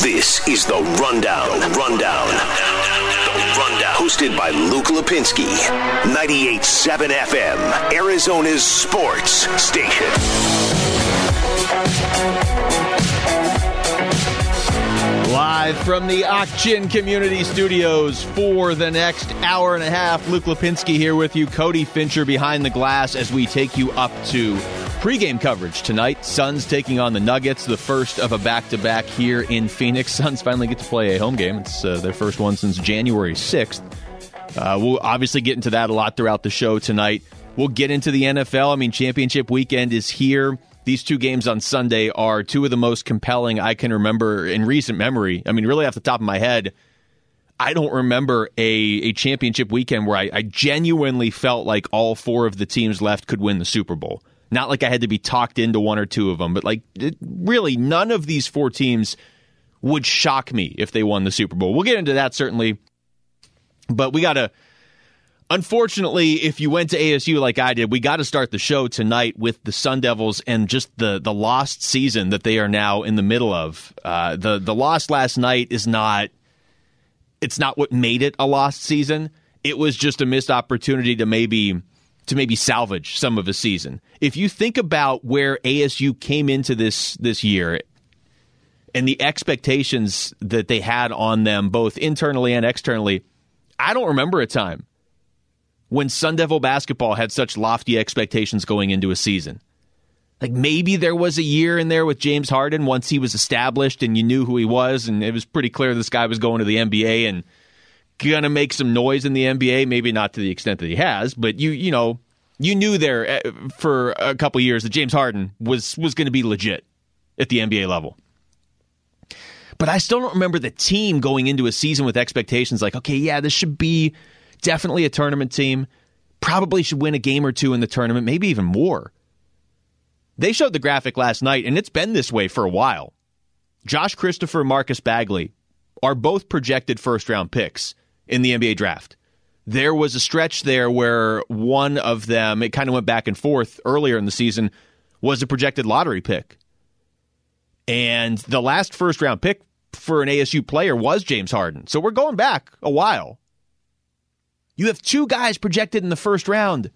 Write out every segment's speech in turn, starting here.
This is the Rundown. The Rundown. The Rundown. Hosted by Luke Lapinski. 98.7 FM. Arizona's sports station. Live from the Auction Community Studios for the next hour and a half. Luke Lapinski here with you. Cody Fincher behind the glass as we take you up to pregame coverage tonight. Suns taking on the Nuggets, the first of a back to back here in Phoenix. Suns finally get to play a home game. It's uh, their first one since January 6th. Uh, we'll obviously get into that a lot throughout the show tonight. We'll get into the NFL. I mean, championship weekend is here. These two games on Sunday are two of the most compelling I can remember in recent memory. I mean, really off the top of my head, I don't remember a, a championship weekend where I, I genuinely felt like all four of the teams left could win the Super Bowl. Not like I had to be talked into one or two of them, but like it, really none of these four teams would shock me if they won the Super Bowl. We'll get into that certainly, but we got to Unfortunately, if you went to ASU like I did, we got to start the show tonight with the Sun Devils and just the the lost season that they are now in the middle of. Uh, the the loss last night is not it's not what made it a lost season. It was just a missed opportunity to maybe to maybe salvage some of a season. If you think about where ASU came into this this year and the expectations that they had on them both internally and externally, I don't remember a time when Sun Devil basketball had such lofty expectations going into a season. Like maybe there was a year in there with James Harden once he was established and you knew who he was, and it was pretty clear this guy was going to the NBA and gonna make some noise in the NBA. Maybe not to the extent that he has, but you you know you knew there eh, for a couple years that James Harden was was going to be legit at the NBA level. But I still don't remember the team going into a season with expectations like, okay, yeah, this should be definitely a tournament team. Probably should win a game or two in the tournament, maybe even more. They showed the graphic last night, and it's been this way for a while. Josh Christopher and Marcus Bagley are both projected first round picks in the NBA draft. There was a stretch there where one of them, it kind of went back and forth earlier in the season, was a projected lottery pick. And the last first round pick for an ASU player was James Harden. So we're going back a while. You have two guys projected in the first round,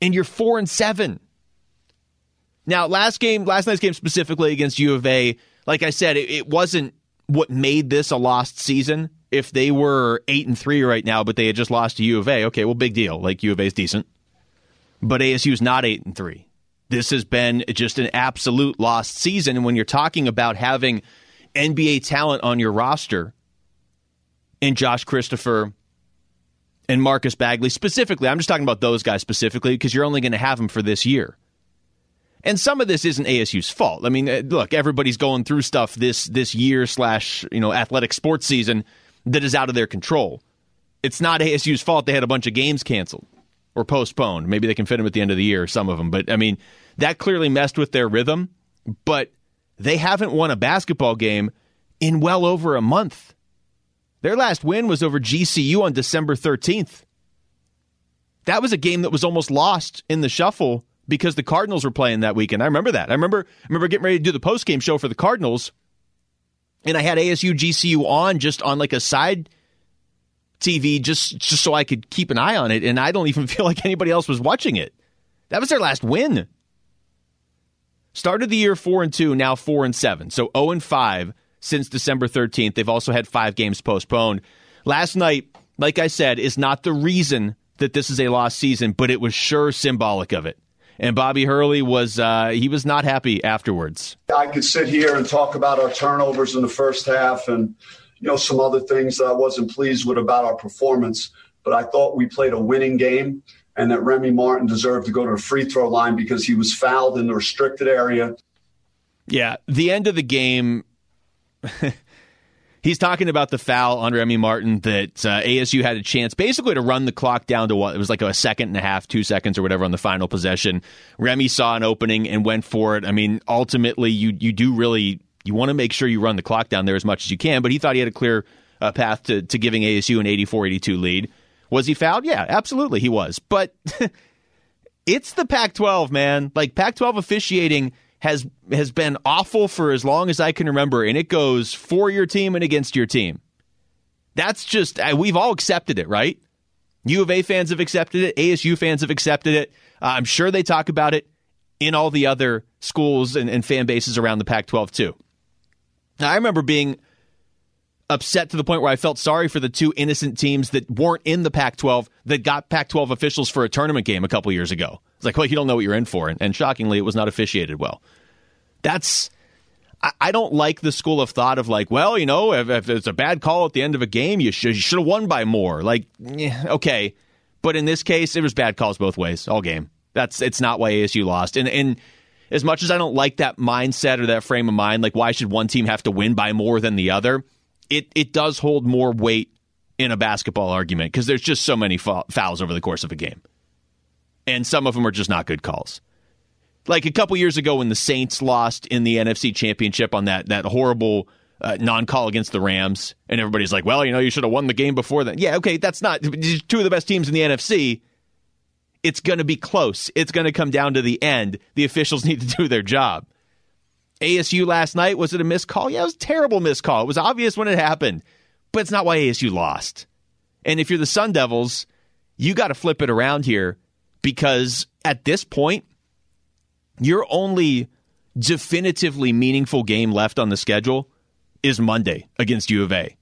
and you're four and seven. Now, last game, last night's game specifically against U of A, like I said, it, it wasn't what made this a lost season. If they were eight and three right now, but they had just lost to U of A, okay, well, big deal. Like U of A is decent, but ASU is not eight and three. This has been just an absolute lost season. And when you're talking about having NBA talent on your roster, and Josh Christopher and Marcus Bagley specifically. I'm just talking about those guys specifically because you're only going to have them for this year. And some of this isn't ASU's fault. I mean, uh, look, everybody's going through stuff this this year slash you know athletic sports season that is out of their control. It's not ASU's fault they had a bunch of games canceled or postponed. Maybe they can fit them at the end of the year, some of them. But I mean, that clearly messed with their rhythm. But they haven't won a basketball game in well over a month. Their last win was over GCU on December 13th. That was a game that was almost lost in the shuffle because the Cardinals were playing that weekend. I remember that. I remember I remember getting ready to do the post game show for the Cardinals, and I had ASU GCU on just on like a side TV just just so I could keep an eye on it, and I don't even feel like anybody else was watching it. That was their last win. Started the year four and two, now four and seven, so zero oh and five since December 13th. They've also had five games postponed. Last night, like I said, is not the reason that this is a lost season, but it was sure symbolic of it. And Bobby Hurley was uh, he was not happy afterwards. I could sit here and talk about our turnovers in the first half and you know some other things that I wasn't pleased with about our performance, but I thought we played a winning game and that Remy Martin deserved to go to the free throw line because he was fouled in the restricted area. Yeah, the end of the game he's talking about the foul on Remy Martin that uh, ASU had a chance basically to run the clock down to what it was like a second and a half, two seconds or whatever on the final possession. Remy saw an opening and went for it. I mean, ultimately, you you do really you want to make sure you run the clock down there as much as you can. But he thought he had a clear uh, path to to giving ASU an 84-82 lead. Was he fouled? Yeah, absolutely, he was. But it's the Pac-12, man. Like Pac-12 officiating has has been awful for as long as I can remember, and it goes for your team and against your team. That's just we've all accepted it, right? U of A fans have accepted it. ASU fans have accepted it. Uh, I'm sure they talk about it in all the other schools and, and fan bases around the Pac-12 too. Now, I remember being upset to the point where I felt sorry for the two innocent teams that weren't in the Pac 12 that got Pac 12 officials for a tournament game a couple years ago. It's like, well, you don't know what you're in for. And, and shockingly, it was not officiated well. That's. I, don't like the school of thought of like, well, you know, if, if it's a bad call at the end of a game, you should, you should have won by more. Like, yeah, okay. But in this case, it was bad calls both ways all game. That's it's not why ASU lost. And and as much as I don't like that mindset or that frame of mind, like why should one team have to win by more than the other? It it does hold more weight in a basketball argument because there's just so many fouls over the course of a game, and some of them are just not good calls. Like a couple years ago when the Saints lost in the NFC Championship on that that horrible uh, non-call against the Rams, and everybody's like, "Well, you know, you should have won the game before that." Yeah, okay, that's not two of the best teams in the NFC. It's going to be close. It's going to come down to the end. The officials need to do their job. ASU last night, was it a missed call? Yeah, it was a terrible missed call. It was obvious when it happened, but it's not why ASU lost. And if you're the Sun Devils, you got to flip it around here because at this point, your only definitively meaningful game left on the schedule is Monday against U of A.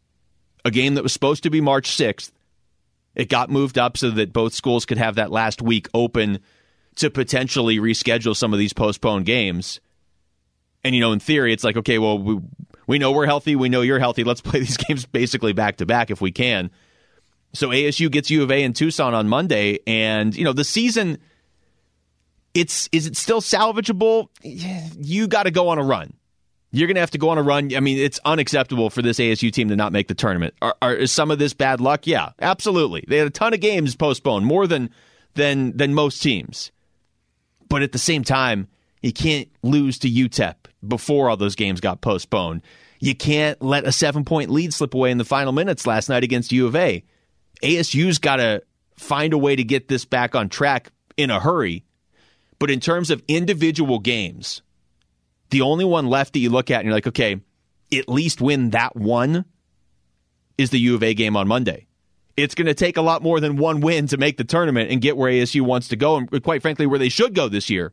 A game that was supposed to be March 6th. It got moved up so that both schools could have that last week open to potentially reschedule some of these postponed games. And you know, in theory, it's like, okay, well, we, we know we're healthy, we know you're healthy. Let's play these games basically back to back if we can. So ASU gets U of A in Tucson on Monday, and you know the season. It's is it still salvageable? You got to go on a run. You're going to have to go on a run. I mean, it's unacceptable for this ASU team to not make the tournament. Are, are, is some of this bad luck? Yeah, absolutely. They had a ton of games postponed, more than than than most teams. But at the same time, you can't lose to UTEP before all those games got postponed. You can't let a seven point lead slip away in the final minutes last night against U of A. ASU's got to find a way to get this back on track in a hurry. But in terms of individual games, the only one left that you look at and you're like, okay, at least win that one is the U of A game on Monday. It's going to take a lot more than one win to make the tournament and get where ASU wants to go, and quite frankly, where they should go this year.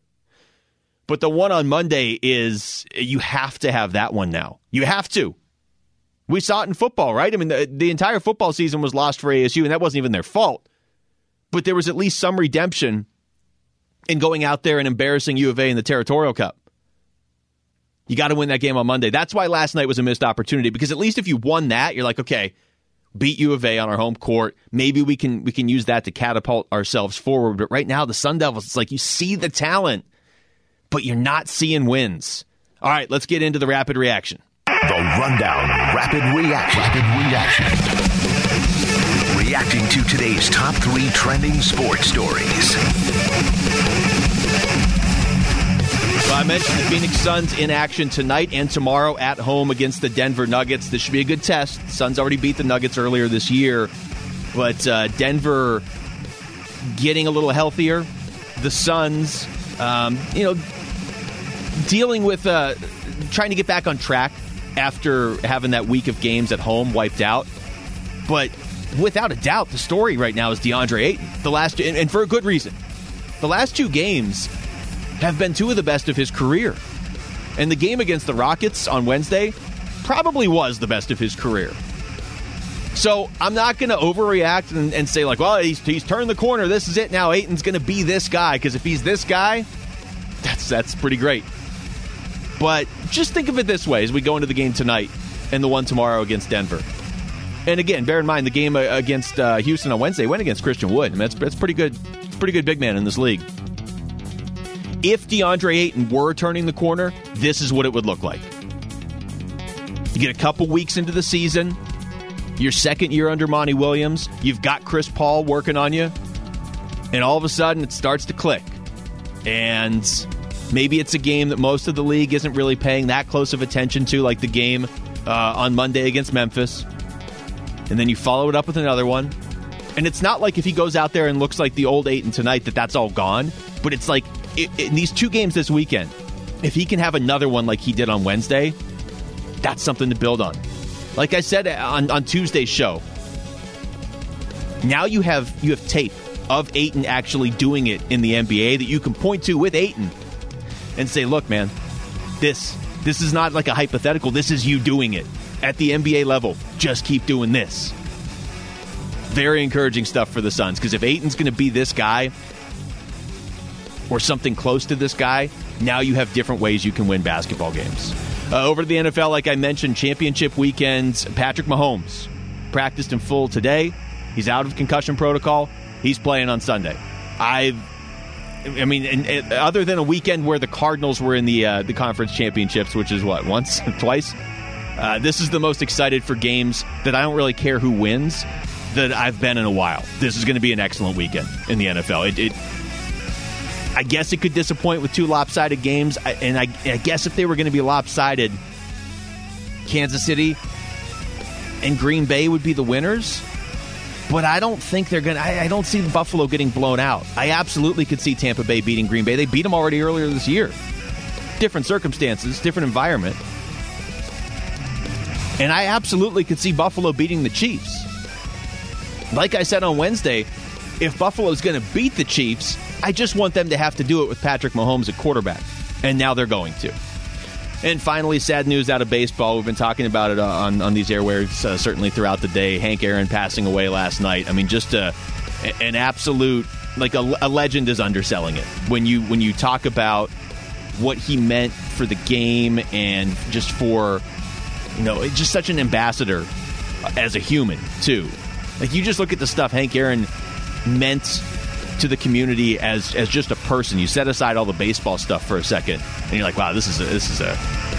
But the one on Monday is you have to have that one now. You have to. We saw it in football, right? I mean, the, the entire football season was lost for ASU, and that wasn't even their fault. But there was at least some redemption in going out there and embarrassing U of A in the Territorial Cup. You got to win that game on Monday. That's why last night was a missed opportunity because at least if you won that, you're like, okay, beat U of A on our home court. Maybe we can we can use that to catapult ourselves forward. But right now, the Sun Devils, it's like you see the talent but you're not seeing wins. All right, let's get into the rapid reaction. The Rundown Rapid Reaction. Rapid Reaction. Reacting to today's top three trending sports stories. So I mentioned the Phoenix Suns in action tonight and tomorrow at home against the Denver Nuggets. This should be a good test. The Suns already beat the Nuggets earlier this year, but uh, Denver getting a little healthier. The Suns, um, you know, dealing with uh, trying to get back on track after having that week of games at home wiped out. But without a doubt, the story right now is DeAndre Ayton. The last, and, and for a good reason. The last two games have been two of the best of his career. And the game against the Rockets on Wednesday probably was the best of his career. So I'm not going to overreact and, and, say like, well, he's, he's turned the corner. This is it now. Ayton's going to be this guy because if he's this guy, that's that's pretty great. But just think of it this way as we go into the game tonight and the one tomorrow against Denver. And again, bear in mind the game uh, against uh, Houston on Wednesday went against Christian Wood. I mean, that's, that's pretty good, pretty good big man in this league. If DeAndre Ayton were turning the corner, this is what it would look like. You get a couple weeks into the season, your second year under Monty Williams, you've got Chris Paul working on you, and all of a sudden it starts to click. And Maybe it's a game that most of the league isn't really paying that close of attention to, like the game uh, on Monday against Memphis. And then you follow it up with another one. And it's not like if he goes out there and looks like the old Ayton tonight that that's all gone. But it's like it, in these two games this weekend, if he can have another one like he did on Wednesday, that's something to build on. Like I said on, on Tuesday's show, now you have you have tape of Ayton actually doing it in the NBA that you can point to with Ayton and say, "Look, man, this this is not like a hypothetical. This is you doing it at the NBA level. Just keep doing this." Very encouraging stuff for the Suns because if Ayton's going to be this guy or something close to this guy, now you have different ways you can win basketball games. Uh, over to the NFL, like I mentioned, championship weekends. Patrick Mahomes practiced in full today. He's out of concussion protocol. He's playing on Sunday. I, I mean, and, and other than a weekend where the Cardinals were in the uh, the conference championships, which is what once, twice. Uh, this is the most excited for games that I don't really care who wins that I've been in a while. This is going to be an excellent weekend in the NFL. It, it I guess it could disappoint with two lopsided games, and I, I guess if they were going to be lopsided, Kansas City and Green Bay would be the winners. But I don't think they're going to. I don't see Buffalo getting blown out. I absolutely could see Tampa Bay beating Green Bay. They beat them already earlier this year. Different circumstances, different environment. And I absolutely could see Buffalo beating the Chiefs. Like I said on Wednesday, if Buffalo's going to beat the Chiefs, I just want them to have to do it with Patrick Mahomes at quarterback. And now they're going to. And finally, sad news out of baseball. We've been talking about it on, on these airwaves uh, certainly throughout the day. Hank Aaron passing away last night. I mean, just a, an absolute like a, a legend is underselling it when you when you talk about what he meant for the game and just for you know just such an ambassador as a human too. Like you just look at the stuff Hank Aaron meant to the community as as just a person. You set aside all the baseball stuff for a second, and you're like, wow, this is a, this is a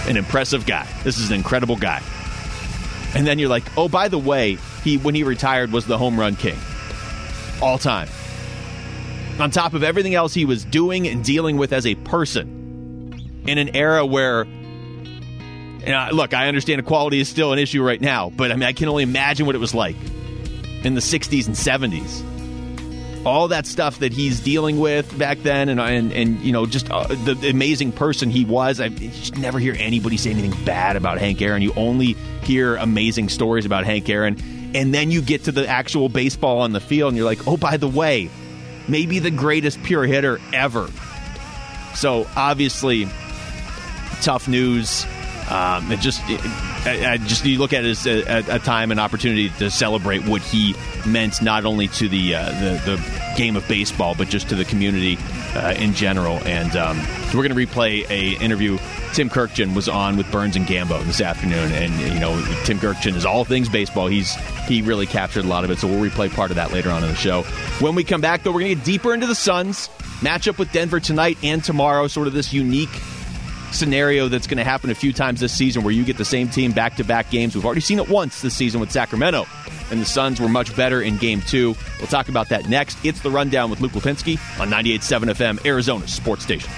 an impressive guy. This is an incredible guy. And then you're like, oh, by the way, he when he retired was the home run king, all time. On top of everything else he was doing and dealing with as a person, in an era where and I, look, I understand equality is still an issue right now, but I mean, I can only imagine what it was like in the 60s and 70s all that stuff that he's dealing with back then, and and, and you know, just uh, the, amazing person he was. I just never hear anybody say anything bad about Hank Aaron. You only hear amazing stories about Hank Aaron, and then you get to the actual baseball on the field, and you're like, oh, by the way, maybe the greatest pure hitter ever. So obviously, tough news. Um, it just, it, I, just you look at it as a, a, time and opportunity to celebrate what he meant not only to the uh, the, the, game of baseball but just to the community uh, in general. And um, so we're going to replay a interview. Tim Kurkjian was on with Burns and Gambo this afternoon, and you know Tim Kurkjian is all things baseball. He's he really captured a lot of it. So we'll replay part of that later on in the show. When we come back, though, we're going to get deeper into the Suns matchup with Denver tonight and tomorrow. Sort of this unique scenario that's going to happen a few times this season where you get the same team back to back games. We've already seen it once this season with Sacramento, and the Suns were much better in game two. We'll talk about that next. It's the rundown with Luke Lapinski on 98.7 FM, Arizona Sports Station.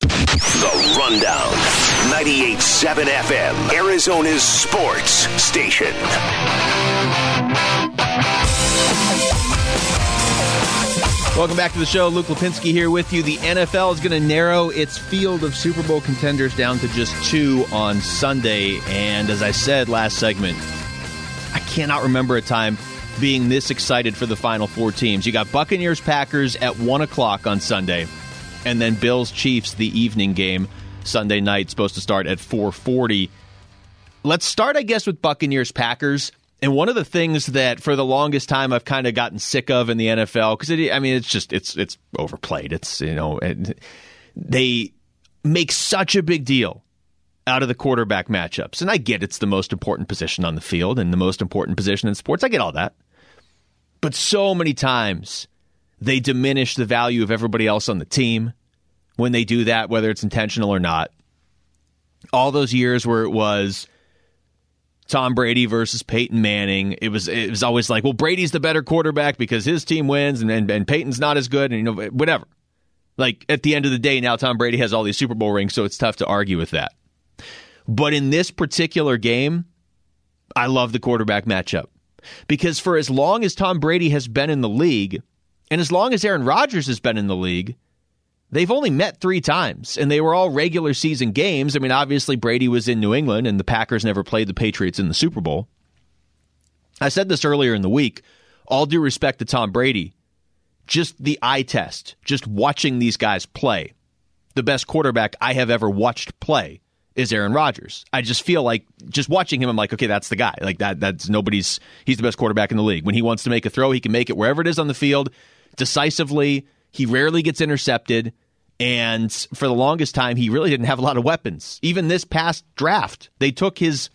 The Rundown. 98.7 FM, Arizona's sports station. Welcome back to the show. Luke Lapinski here with you. The NFL is going to narrow its field of Super Bowl contenders down to just two on Sunday. And as I said last segment, I cannot remember a time being this excited for the final four teams. You got Buccaneers Packers at 1 o'clock on Sunday, and then Bills Chiefs, the evening game, Sunday night, supposed to start at 440. Let's start, I guess, with Buccaneers Packers. And one of the things that for the longest time I've kind of gotten sick of in the NFL because I mean it's just it's it's overplayed. It's you know they make such a big deal out of the quarterback matchups, and I get it's the most important position on the field and the most important position in sports. I get all that, but so many times they diminish the value of everybody else on the team when they do that, whether it's intentional or not. All those years where it was Tom Brady versus Peyton Manning. It was it was always like, well, Brady's the better quarterback because his team wins, and and, and Peyton's not as good, and you know whatever. Like at the end of the day, now Tom Brady has all these Super Bowl rings, so it's tough to argue with that. But in this particular game, I love the quarterback matchup because for as long as Tom Brady has been in the league, and as long as Aaron Rodgers has been in the league, They've only met three times, and they were all regular season games. I mean, obviously, Brady was in New England, and the Packers never played the Patriots in the Super Bowl. I said this earlier in the week. All due respect to Tom Brady, just the eye test, just watching these guys play, the best quarterback I have ever watched play is Aaron Rodgers. I just feel like just watching him, I'm like, okay, that's the guy. Like that, that's nobody's. He's the best quarterback in the league. When he wants to make a throw, he can make it wherever it is on the field, decisively. He rarely gets intercepted. And for the longest time, he really didn't have a lot of weapons. Even this past draft, they took his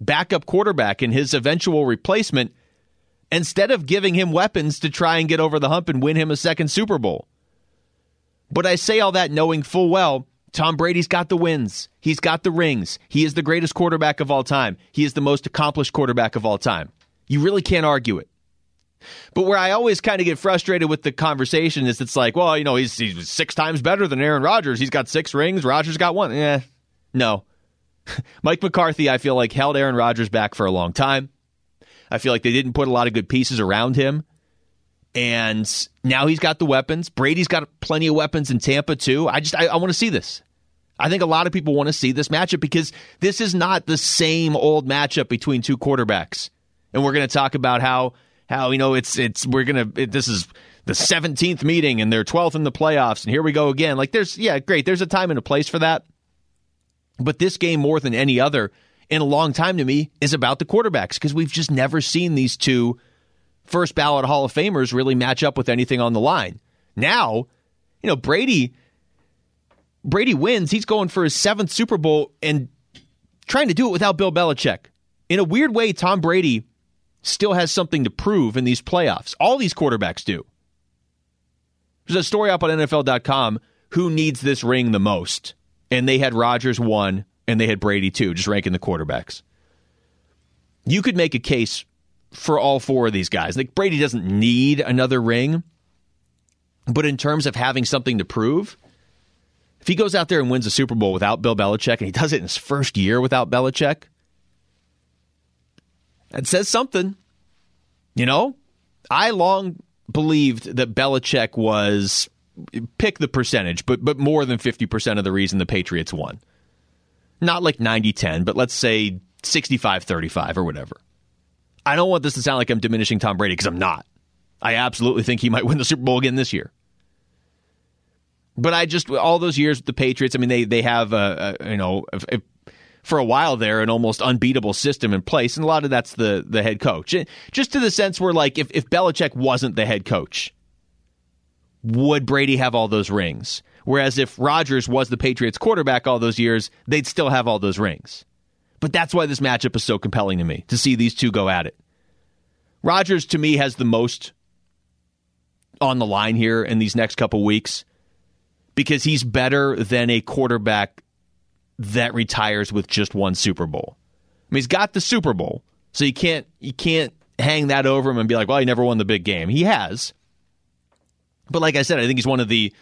backup quarterback and his eventual replacement instead of giving him weapons to try and get over the hump and win him a second Super Bowl. But I say all that knowing full well Tom Brady's got the wins. He's got the rings. He is the greatest quarterback of all time. He is the most accomplished quarterback of all time. You really can't argue it. But where I always kind of get frustrated with the conversation is it's like, well, you know, he's, he's six times better than Aaron Rodgers. He's got six rings. Rodgers got one. Eh, no. Mike McCarthy, I feel like, held Aaron Rodgers back for a long time. I feel like they didn't put a lot of good pieces around him. And now he's got the weapons. Brady's got plenty of weapons in Tampa, too. I just, I, I want to see this. I think a lot of people want to see this matchup because this is not the same old matchup between two quarterbacks. And we're going to talk about how how you know it's it's we're to it, this is the 17th meeting and they're 12th in the playoffs and here we go again. Like there's yeah, great. There's a time and a place for that. But this game more than any other in a long time to me is about the quarterbacks because we've just never seen these two first ballot Hall of Famers really match up with anything on the line. Now, you know, Brady Brady wins, he's going for his seventh Super Bowl and trying to do it without Bill Belichick. In a weird way, Tom Brady still has something to prove in these playoffs. All these quarterbacks do. There's a story up on NFL.com who needs this ring the most. And they had Rodgers one and they had Brady two, just ranking the quarterbacks. You could make a case for all four of these guys. Like Brady doesn't need another ring, but in terms of having something to prove, if he goes out there and wins a Super Bowl without Bill Belichick, and he does it in his first year without Belichick, that says something. You know, I long believed that Belichick was pick the percentage, but but more than 50% of the reason the Patriots won. Not like 90-10, but let's say 65-35 or whatever. I don't want this to sound like I'm diminishing Tom Brady because I'm not. I absolutely think he might win the Super Bowl again this year. But I just all those years with the Patriots. I mean, they they have a, a you know for a while there an almost unbeatable system in place, and a lot of that's the the head coach. Just to the sense where like if if Belichick wasn't the head coach, would Brady have all those rings? Whereas if Rodgers was the Patriots quarterback all those years, they'd still have all those rings. But that's why this matchup is so compelling to me to see these two go at it. Rodgers to me has the most on the line here in these next couple weeks because he's better than a quarterback that retires with just one Super Bowl. I mean, he's got the Super Bowl, so you can't you can't hang that over him and be like, well, he never won the big game. He has. But like I said, I think he's one of the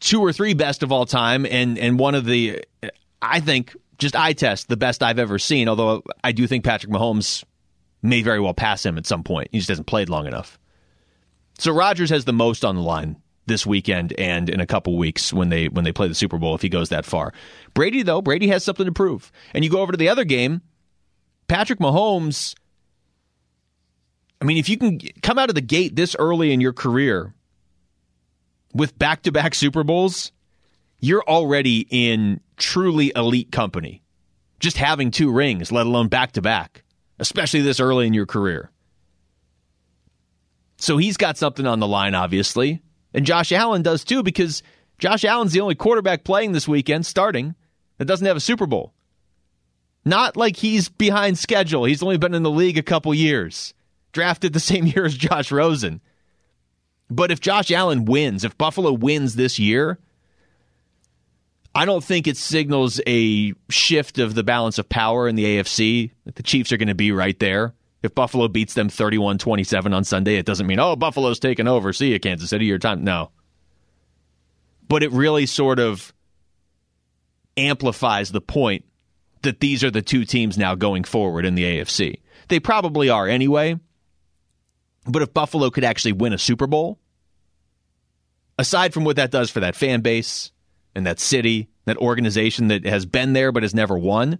two or three best of all time and and one of the I think just eye test the best I've ever seen, although I do think Patrick Mahomes may very well pass him at some point. He just hasn't played long enough. So Rodgers has the most on the line this weekend and in a couple weeks when they when they play the Super Bowl if he goes that far. Brady though, Brady has something to prove. And you go over to the other game, Patrick Mahomes I mean, if you can come out of the gate this early in your career with back-to-back Super Bowls, you're already in truly elite company. Just having two rings, let alone back-to-back, especially this early in your career. So he's got something on the line, obviously. And Josh Allen does too, because Josh Allen's the only quarterback playing this weekend, starting, that doesn't have a Super Bowl. Not like he's behind schedule. He's only been in the league a couple years, drafted the same year as Josh Rosen. But if Josh Allen wins, if Buffalo wins this year, I don't think it signals a shift of the balance of power in the AFC. The Chiefs are going to be right there. If Buffalo beats them 31 27 on Sunday, it doesn't mean, oh, Buffalo's taken over. See you, Kansas City, your time. No. But it really sort of amplifies the point that these are the two teams now going forward in the AFC. They probably are anyway. But if Buffalo could actually win a Super Bowl, aside from what that does for that fan base and that city, that organization that has been there but has never won,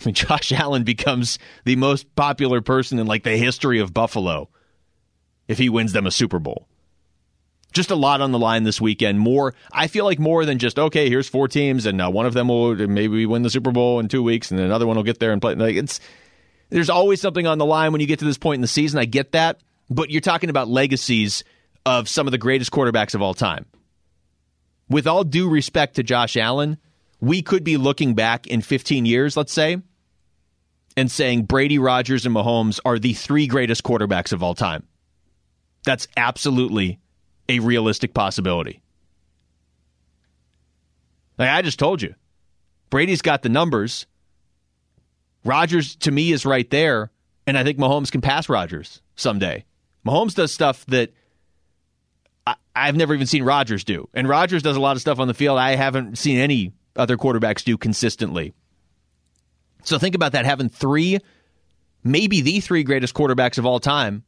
I mean, Josh Allen becomes the most popular person in like the history of Buffalo if he wins them a Super Bowl. Just a lot on the line this weekend. More, I feel like more than just okay. Here's four teams, and uh, one of them will maybe win the Super Bowl in two weeks, and another one will get there and play. Like it's there's always something on the line when you get to this point in the season. I get that, but you're talking about legacies of some of the greatest quarterbacks of all time. With all due respect to Josh Allen, we could be looking back in 15 years, let's say, and saying Brady, Rodgers, and Mahomes are the three greatest quarterbacks of all time. That's absolutely a realistic possibility. Like I just told you, Brady's got the numbers. Rodgers, to me, is right there, and I think Mahomes can pass Rodgers someday. Mahomes does stuff that I, have never even seen Rodgers do, and Rodgers does a lot of stuff on the field I haven't seen any other quarterbacks do consistently. So think about that having three, maybe the three greatest quarterbacks of all time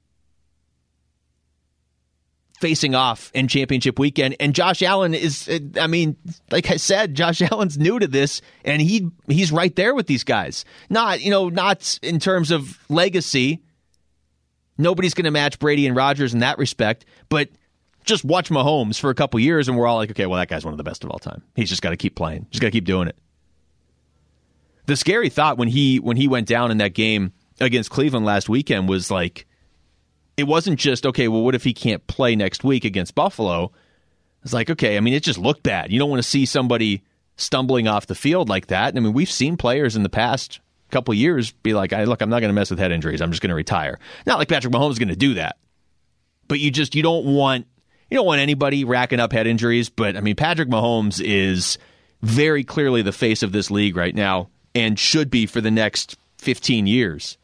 facing off in championship weekend. And Josh Allen is, I mean, like I said, Josh Allen's new to this, and he he's right there with these guys. Not you know, not in terms of legacy. Nobody's going to match Brady and Rodgers in that respect, but just watch Mahomes for a couple years, and we're all like, okay, well, that guy's one of the best of all time. He's just got to keep playing. Just got to keep doing it. The scary thought when he when he went down in that game against Cleveland last weekend was like it wasn't just okay. Well, what if he can't play next week against Buffalo? It's like okay. I mean, it just looked bad. You don't want to see somebody stumbling off the field like that. I mean, we've seen players in the past couple years be like, "I look, I'm not going to mess with head injuries. I'm just going to retire." Not like Patrick Mahomes is going to do that, but you just you don't want you don't want anybody racking up head injuries. But I mean, Patrick Mahomes is very clearly the face of this league right now and should be for the next 15 years.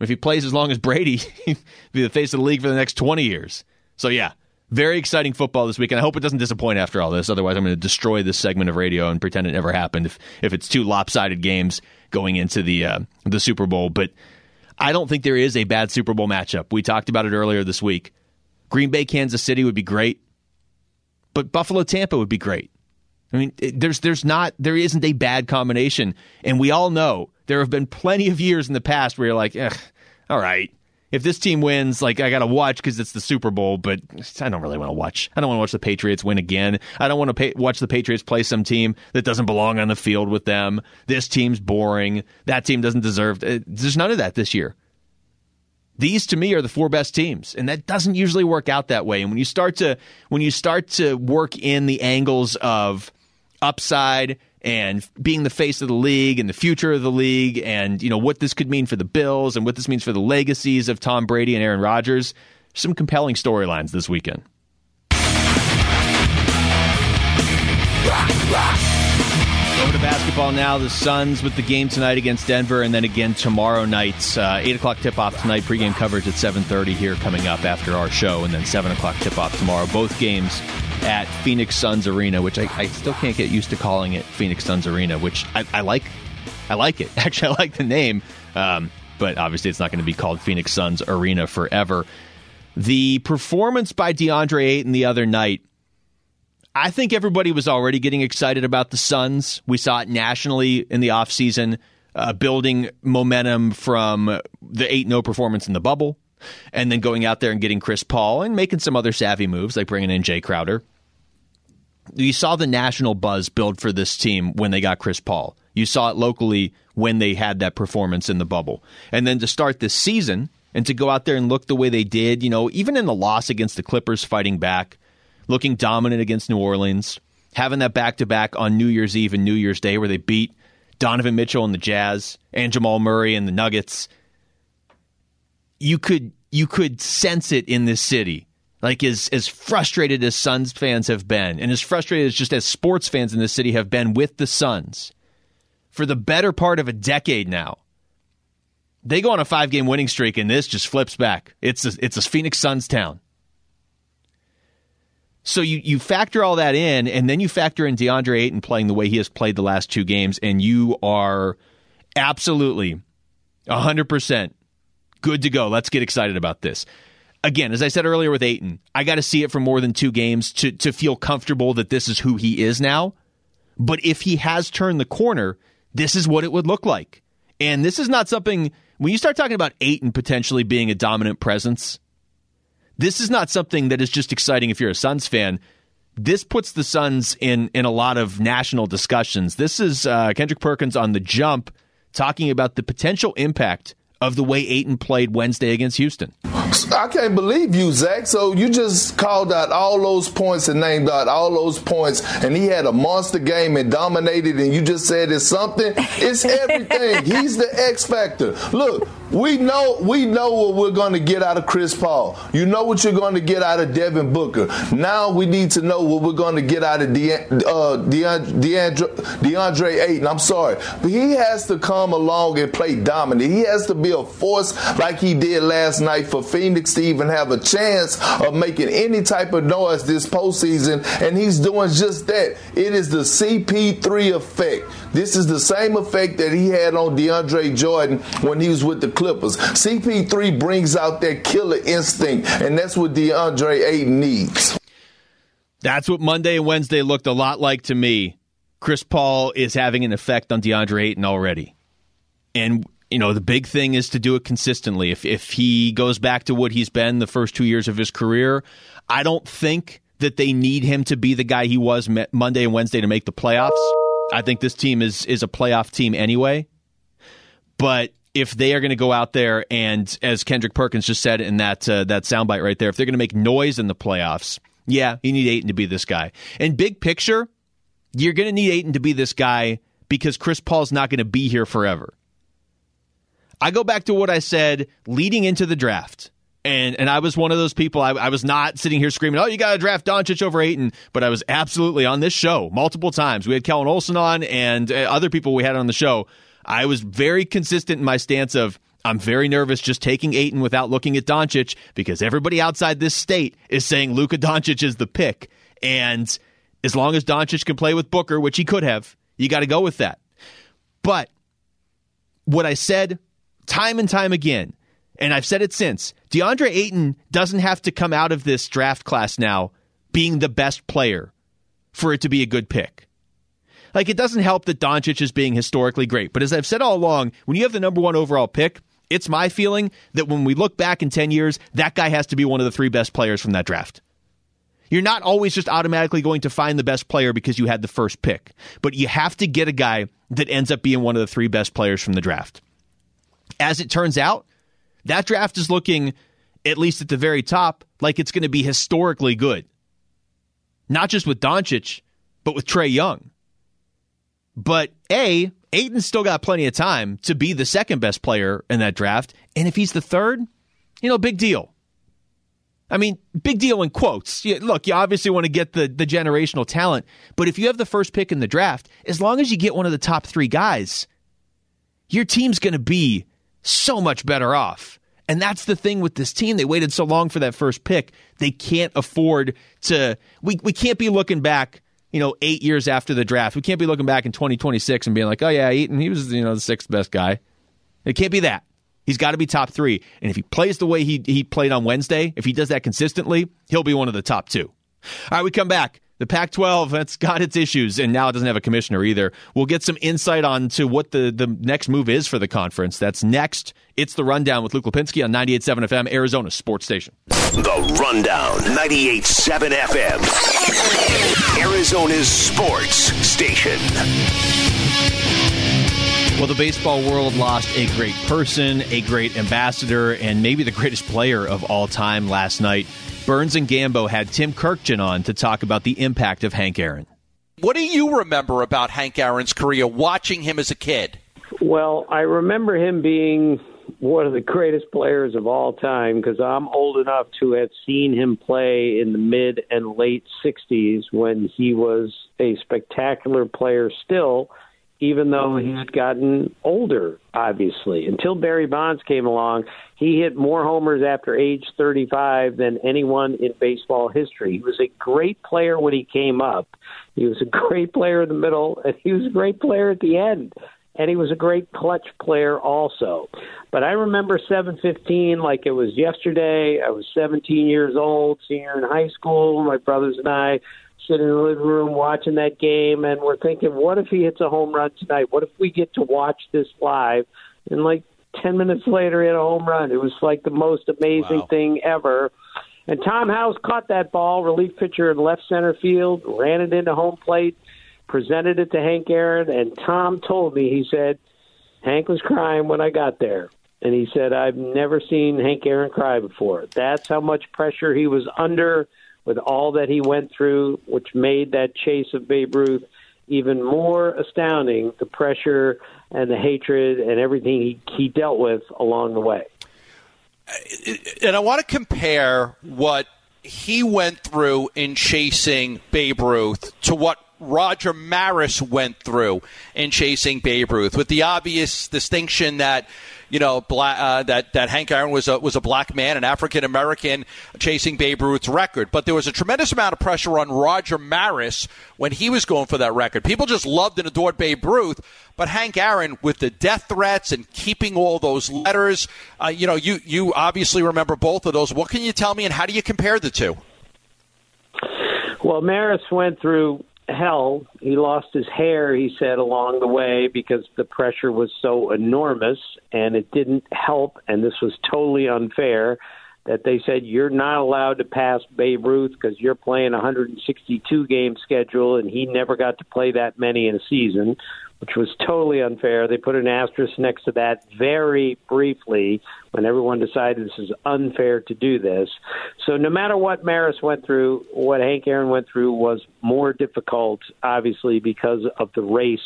If he plays as long as Brady, he'll be the face of the league for the next 20 years. So, yeah, very exciting football this week. And I hope it doesn't disappoint after all this. Otherwise, I'm going to destroy this segment of radio and pretend it never happened if, if it's two lopsided games going into the, uh, the Super Bowl. But I don't think there is a bad Super Bowl matchup. We talked about it earlier this week. Green Bay, Kansas City would be great, but Buffalo, Tampa would be great. I mean, there's there's not there isn't a bad combination, and we all know there have been plenty of years in the past where you're like, all right, if this team wins, like I got to watch because it's the Super Bowl, but I don't really want to watch. I don't want to watch the Patriots win again. I don't want to watch the Patriots play some team that doesn't belong on the field with them. This team's boring. That team doesn't deserve. It. There's none of that this year. These to me are the four best teams, and that doesn't usually work out that way. And when you start to when you start to work in the angles of upside and being the face of the league and the future of the league and you know what this could mean for the Bills and what this means for the legacies of Tom Brady and Aaron Rodgers. Some compelling storylines this weekend. Over to basketball now. The Suns with the game tonight against Denver, and then again tomorrow night. Uh, Eight o'clock tip-off tonight. Pregame coverage at seven thirty here coming up after our show, and then seven o'clock tip-off tomorrow. Both games at Phoenix Suns Arena, which I, I, still can't get used to calling it Phoenix Suns Arena, which I, I like. I like it. Actually, I like the name, um, but obviously it's not going to be called Phoenix Suns Arena forever. The performance by DeAndre Ayton the other night, I think everybody was already getting excited about the Suns. We saw it nationally in the offseason, uh, building momentum from the 8 0 performance in the bubble and then going out there and getting Chris Paul and making some other savvy moves like bringing in Jae Crowder. You saw the national buzz build for this team when they got Chris Paul. You saw it locally when they had that performance in the bubble. And then to start this season and to go out there and look the way they did, you know, even in the loss against the Clippers fighting back, looking dominant against New Orleans, having that back to back on New Year's Eve and New Year's Day where they beat Donovan Mitchell and the Jazz and Jamal Murray and the Nuggets you could you could sense it in this city. Like as as frustrated as Suns fans have been, and as frustrated as just as sports fans in this city have been with the Suns for the better part of a decade now. They go on a five game winning streak, and this just flips back. It's a, it's a Phoenix Suns town. So you, you factor all that in, and then you factor in DeAndre Ayton playing the way he has played the last two games, and you are absolutely 100% good to go. Let's get excited about this. again, as I said earlier with Ayton, I got to see it for more than two games to to feel comfortable that this is who he is now. But if he has turned the corner, this is what it would look like. And this is not something when you start talking about Ayton potentially being a dominant presence. This is not something that is just exciting if you're a Suns fan. This puts the Suns in in a lot of national discussions. This is uh, Kendrick Perkins on the jump talking about the potential impact of the way Ayton played Wednesday against Houston. I can't believe you, Zach. So you just called out all those points and named out all those points, and he had a monster game and dominated, and you just said it's something. It's everything. He's the X factor. Look, we know we know what we're going to get out of Chris Paul. You know what you're going to get out of Devin Booker. Now we need to know what we're going to get out of De- uh, DeAndre, DeAndre Ayton. I'm sorry, but he has to come along and play dominant. He has to be a force like he did last night for Phoenix to even have a chance of making any type of noise this postseason, and he's doing just that. It is the CP3 effect. This is the same effect that he had on DeAndre Jordan when he was with the Clippers. CP3 brings out that killer instinct, and that's what DeAndre Ayton needs. That's what Monday and Wednesday looked a lot like to me. Chris Paul is having an effect on DeAndre Ayton already. And you know, the big thing is to do it consistently. If if he goes back to what he's been the first two years of his career, I don't think that they need him to be the guy he was Monday and Wednesday to make the playoffs. I think this team is is a playoff team anyway. But if they are going to go out there and, as Kendrick Perkins just said in that uh, that soundbite right there, if they're going to make noise in the playoffs, yeah, you need Ayton to be this guy. And big picture, you're going to need Ayton to be this guy because Chris Paul's not going to be here forever. I go back to what I said leading into the draft. And, and I was one of those people. I, I was not sitting here screaming, "Oh, you got to draft Doncic over Ayton," but I was absolutely on this show multiple times. We had Kellan Olson on, and uh, other people we had on the show. I was very consistent in my stance of I'm very nervous just taking Ayton without looking at Doncic because everybody outside this state is saying Luka Doncic is the pick, and as long as Doncic can play with Booker, which he could have, you got to go with that. But what I said time and time again, and I've said it since, DeAndre Ayton doesn't have to come out of this draft class now being the best player for it to be a good pick. Like, it doesn't help that Doncic is being historically great. But as I've said all along, when you have the number one overall pick, it's my feeling that when we look back in 10 years, that guy has to be one of the three best players from that draft. You're not always just automatically going to find the best player because you had the first pick, but you have to get a guy that ends up being one of the three best players from the draft. As it turns out, that draft is looking, at least at the very top, like it's going to be historically good. Not just with Doncic, but with Trae Young. But A, Ayton's still got plenty of time to be the second best player in that draft. And if he's the third, you know, big deal. I mean, big deal in quotes. look, you obviously want to get the, the generational talent, but if you have the first pick in the draft, as long as you get one of the top three guys, your team's going to be so much better off. And that's the thing with this team. They waited so long for that first pick. They can't afford to. We, we can't be looking back, you know, eight years after the draft. We can't be looking back in 2026 and being like, oh, yeah, Ayton, he was, you know, the sixth best guy. It can't be that. He's got to be top three. And if he plays the way he, he played on Wednesday, if he does that consistently, he'll be one of the top two. All right, we come back. The Pac 12, that's got its issues, and now it doesn't have a commissioner either. We'll get some insight on to what the, the next move is for the conference. That's next. It's The Rundown with Luke Lapinski on 98.7 FM, Arizona Sports Station. The Rundown, 98.7 FM, Arizona's sports station. Well, the baseball world lost a great person, a great ambassador, and maybe the greatest player of all time last night. Burns and Gambo had Tim Kurkjian on to talk about the impact of Hank Aaron. What do you remember about Hank Aaron's career watching him as a kid? Well, I remember him being one of the greatest players of all time because I'm old enough to have seen him play in the mid and late 60s when he was a spectacular player still even though he had gotten older, obviously. Until Barry Bonds came along, he hit more homers after age 35 than anyone in baseball history. He was a great player when he came up. He was a great player in the middle, and he was a great player at the end. and he was a great clutch player also. But I remember 715 like it was yesterday. I was 17 years old, senior in high school. My brothers and I sitting in the living room watching that game, and we're thinking, what if he hits a home run tonight? What if we get to watch this live? And like 10 minutes later, he had a home run. It was like the most amazing Wow. thing ever. And Tom House caught that ball, relief pitcher in left center field, ran it into home plate, presented it to Hank Aaron, and Tom told me, he said, Hank was crying when I got there. And he said, I've never seen Hank Aaron cry before. That's how much pressure he was under with all that he went through, which made that chase of Babe Ruth even more astounding the pressure and the hatred and everything he, he dealt with along the way. and I want to compare what he went through in chasing Babe Ruth to what Roger Maris went through in chasing Babe Ruth, with the obvious distinction that you know black, uh, that that Hank Aaron was a was a black man, an African American, chasing Babe Ruth's record. But there was a tremendous amount of pressure on Roger Maris when he was going for that record. People just loved and adored Babe Ruth, but Hank Aaron with the death threats and keeping all those letters, uh, you know, you you obviously remember both of those. What can you tell me, and how do you compare the two? Well, Maris went through hell. He lost his hair, he said, along the way because the pressure was so enormous and it didn't help. And this was totally unfair that they said you're not allowed to pass Babe Ruth because you're playing a 162 game schedule and he never got to play that many in a season, which was totally unfair. They put an asterisk next to that very briefly when everyone decided this is unfair to do this. So no matter what Maris went through, what Hank Aaron went through was more difficult, obviously because of the race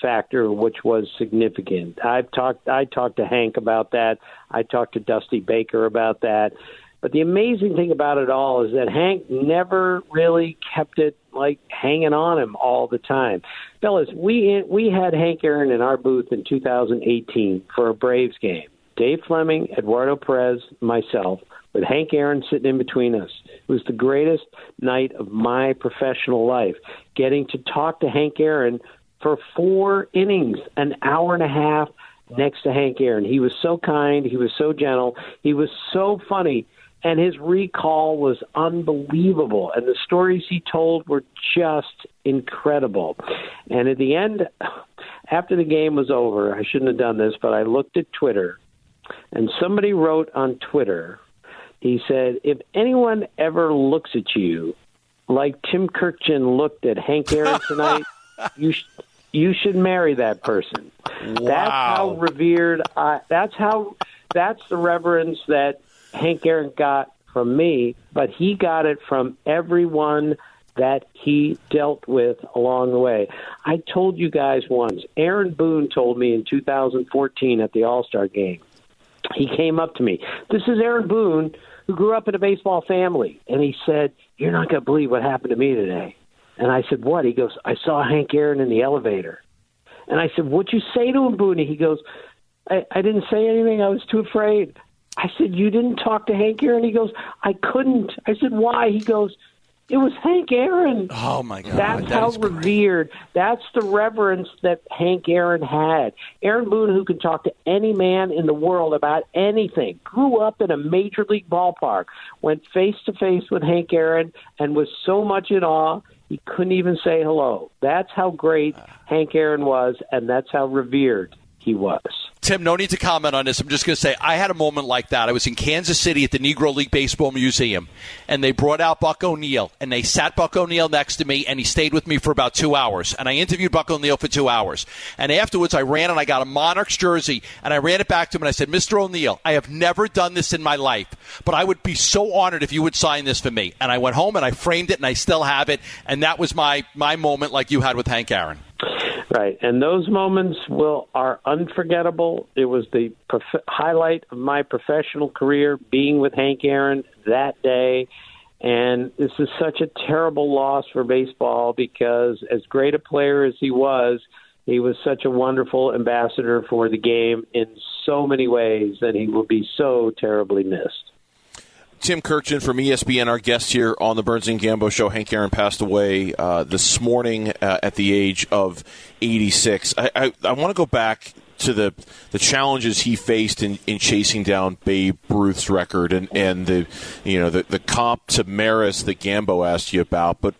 factor, which was significant. I've talked. I talked to Hank about that. I talked to Dusty Baker about that. But the amazing thing about it all is that Hank never really kept it like hanging on him all the time. Fellas, we we had Hank Aaron in our booth in 2018 for a Braves game. Dave Fleming, Eduardo Perez, myself, with Hank Aaron sitting in between us. It was the greatest night of my professional life, getting to talk to Hank Aaron for four innings, an hour and a half next to Hank Aaron. He was so kind, he was so gentle, he was so funny, and his recall was unbelievable. And the stories he told were just incredible. And at the end, after the game was over, I shouldn't have done this, but I looked at Twitter, and somebody wrote on Twitter, he said, if anyone ever looks at you like Tim Kurkjian looked at Hank Aaron tonight, you sh- you should marry that person. Wow. That's how revered. I, that's how. That's the reverence that Hank Aaron got from me, but he got it from everyone that he dealt with along the way. I told you guys once. Aaron Boone told me in 2014 at the All Star game. He came up to me. This is Aaron Boone, who grew up in a baseball family, and he said, "You're not going to believe what happened to me today." And I said, What? He goes, I saw Hank Aaron in the elevator. And I said, What'd you say to him, Boone? He goes, I, I didn't say anything. I was too afraid. I said, You didn't talk to Hank Aaron? He goes, I couldn't. I said, Why? He goes, It was Hank Aaron. Oh my God, That's that how is great. revered. That's the reverence that Hank Aaron had. Aaron Boone, who can talk to any man in the world about anything, grew up in a major league ballpark, went face to face with Hank Aaron, and was so much in awe he couldn't even say hello. That's how great ah. Hank Aaron was, and that's how revered he was. Tim, no need to comment on this. I'm just going to say I had a moment like that. I was in Kansas City at the Negro League Baseball Museum, and they brought out Buck O'Neil, and they sat Buck O'Neil next to me, and he stayed with me for about two hours. And I interviewed Buck O'Neil for two hours. And afterwards, I ran and I got a Monarchs jersey, and I ran it back to him, and I said, Mr. O'Neil, I have never done this in my life, but I would be so honored if you would sign this for me. And I went home and I framed it, and I still have it. And that was my, my moment like you had with Hank Aaron. Right, and those moments will are unforgettable. It was the prof- highlight of my professional career, being with Hank Aaron that day. And this is such a terrible loss for baseball because, as great a player as he was, he was such a wonderful ambassador for the game in so many ways that he will be so terribly missed. Tim Kurkjian from ESPN, our guest here on the Burns and Gambo show. Hank Aaron passed away uh, this morning uh, at the age of 86. I, I, I want to go back to the the challenges he faced in, in chasing down Babe Ruth's record and, and the you know the, the comp to Maris that Gambo asked you about, but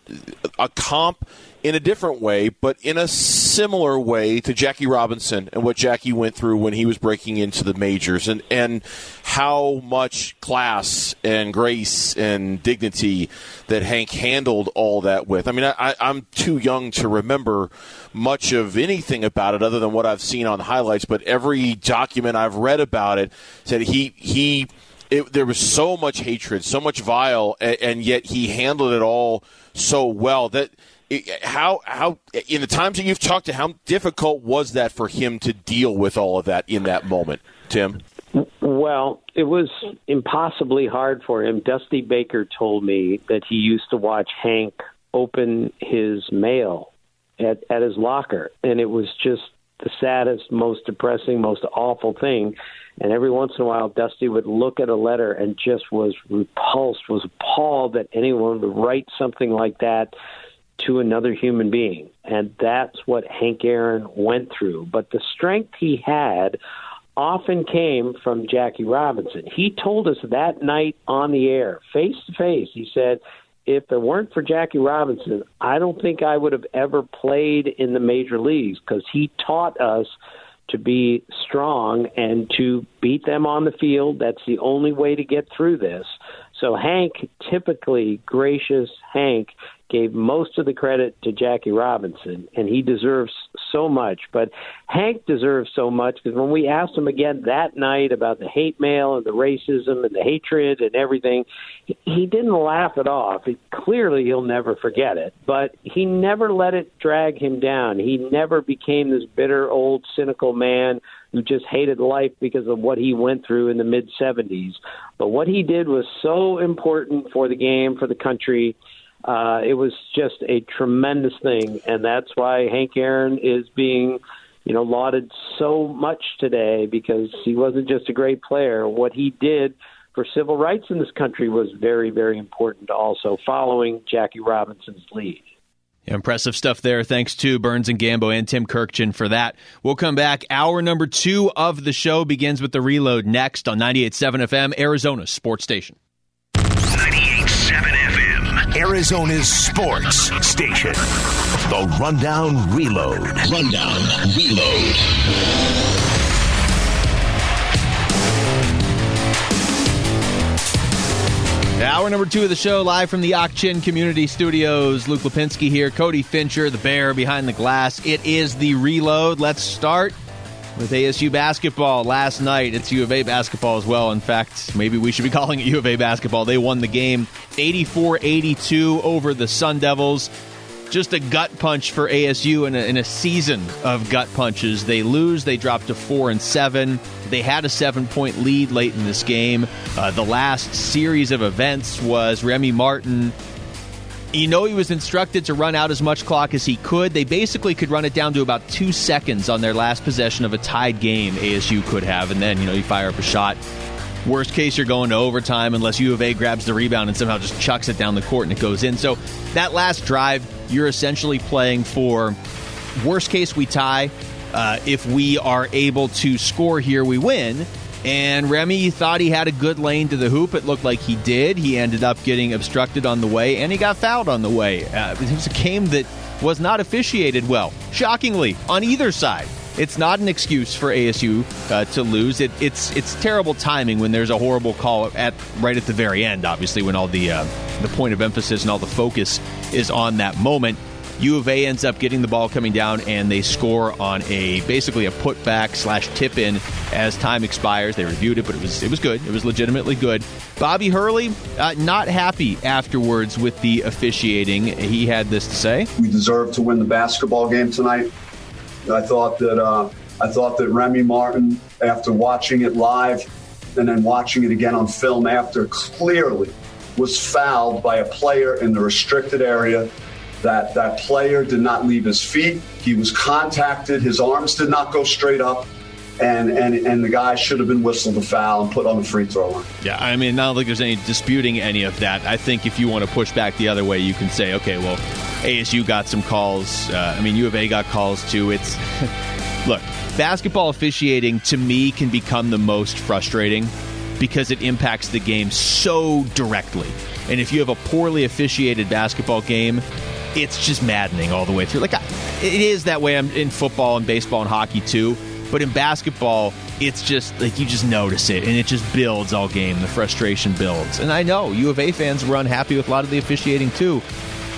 a comp in a different way, but in a similar way to Jackie Robinson and what Jackie went through when he was breaking into the majors and, and how much class and grace and dignity that Hank handled all that with. I mean, I, I'm too young to remember much of anything about it other than what I've seen on highlights, but every document I've read about it said he, he, it, there was so much hatred, so much vile, and, and yet he handled it all so well that how how in the times that you've talked to how difficult was that for him to deal with all of that in that moment? Tim? Well it was impossibly hard for him. Dusty baker told me that he used to watch hank open his mail at at his locker and it was just the saddest most depressing most awful thing. And every once in a while dusty would look at a letter and just was repulsed was appalled that anyone would write something like that to another human being. And that's what Hank Aaron went through. But the strength he had often came from Jackie Robinson. He told us that night on the air, face to face, he said, if it weren't for Jackie Robinson, I don't think I would have ever played in the major leagues because he taught us to be strong and to beat them on the field. That's the only way to get through this. So Hank, typically gracious Hank, gave most of the credit to Jackie Robinson, and he deserves so much. But Hank deserves so much because when we asked him again that night about the hate mail and the racism and the hatred and everything, he didn't laugh it off. He, clearly, he'll never forget it, but he never let it drag him down. He never became this bitter, old, cynical man who just hated life because of what he went through in the mid 70s. But what he did was so important for the game, for the country uh, it was just a tremendous thing, and that's why Hank Aaron is being, you know, lauded so much today because he wasn't just a great player. What he did for civil rights in this country was very, very important. Also, following Jackie Robinson's lead. Impressive stuff there. Thanks to Burns and Gambo and Tim Kurkjian for that. We'll come back. Hour number two of the show begins with the reload next on 98.7 FM, Arizona Sports Station. Arizona's sports station. The Rundown Reload. Rundown Reload. Hour number two of the show, live from the Ak-Chin Community Studios. Luke Lapinski here, Cody Fincher, the bear behind the glass. It is the reload. Let's start with ASU basketball last night. It's U of A basketball as well. In fact, maybe we should be calling it U of A basketball. They won the game 84 82 over the Sun Devils. Just a gut punch for ASU in a, in a season of gut punches. They lose, they drop to 4 and 7. They had a seven point lead late in this game. Uh, the last series of events was Remy Martin you know he was instructed to run out as much clock as he could. They basically could run it down to about two seconds on their last possession of a tied game ASU could have, and then you know you fire up a shot. Worst case, you're going to overtime unless U of A grabs the rebound and somehow just chucks it down the court and it goes in. So that last drive, you're essentially playing for worst case we tie. Uh, if we are able to score here, we win. And Remy thought he had a good lane to the hoop. It looked like he did. He ended up getting obstructed on the way, and he got fouled on the way. Uh, it was a game that was not officiated well, shockingly, on either side. It's not an excuse for ASU uh, to lose. It, it's it's terrible timing when there's a horrible call at right at the very end. Obviously, when all the uh, the point of emphasis and all the focus is on that moment. U of A ends up getting the ball coming down, and they score on a basically a putback slash tip in as time expires. They reviewed it, but it was it was good. It was legitimately good. Bobby Hurley uh, not happy afterwards with the officiating. He had this to say: "We deserve to win the basketball game tonight." I thought that uh, I thought that Remy Martin, after watching it live and then watching it again on film after, clearly was fouled by a player in the restricted area that that player did not leave his feet. He was contacted. His arms did not go straight up. and, and, and the guy should have been whistled a foul and put on the free throw line. Yeah, I mean, I don't think there's any disputing any of that. I think if you want to push back the other way, you can say, okay, well, ASU got some calls. Uh, I mean, U of A got calls too. It's look, basketball officiating to me can become the most frustrating because it impacts the game so directly. And if you have a poorly officiated basketball game, it's just maddening all the way through. Like it is that way I'm in football and baseball and hockey too. But in basketball, it's just like you just notice it and it just builds all game. The frustration builds. And I know U of A fans were unhappy with a lot of the officiating too.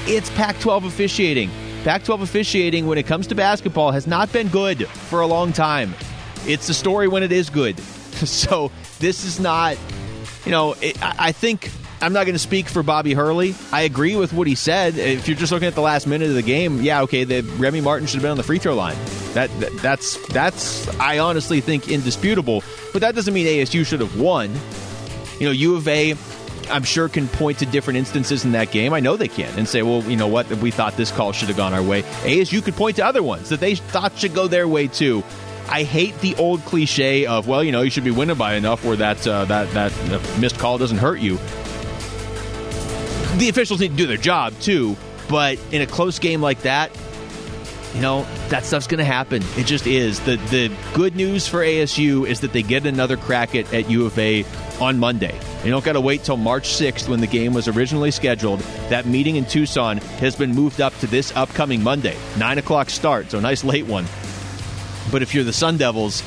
It's Pac 12 officiating. Pac 12 officiating, when it comes to basketball, has not been good for a long time. It's the story when it is good. So this is not, you know, it, I think I'm not going to speak for Bobby Hurley. I agree with what he said. If you're just looking at the last minute of the game, yeah, okay, the Remy Martin should have been on the free throw line. That, that that's that's I honestly think indisputable. But that doesn't mean ASU should have won. You know, U of A I'm sure can point to different instances in that game. I know they can and say, well, you know what, we thought this call should have gone our way. ASU could point to other ones that they thought should go their way too. I hate the old cliche of, well, you know, you should be winning by enough where that uh, that that missed call doesn't hurt you. The officials need to do their job too, but in a close game like that, you know, that stuff's going to happen. It just is. The the good news for ASU is that they get another crack at, at U of A on Monday. You don't got to wait till March 6th when the game was originally scheduled. That meeting in Tucson has been moved up to this upcoming Monday, 9 o'clock start, so nice late one. But if you're the Sun Devils,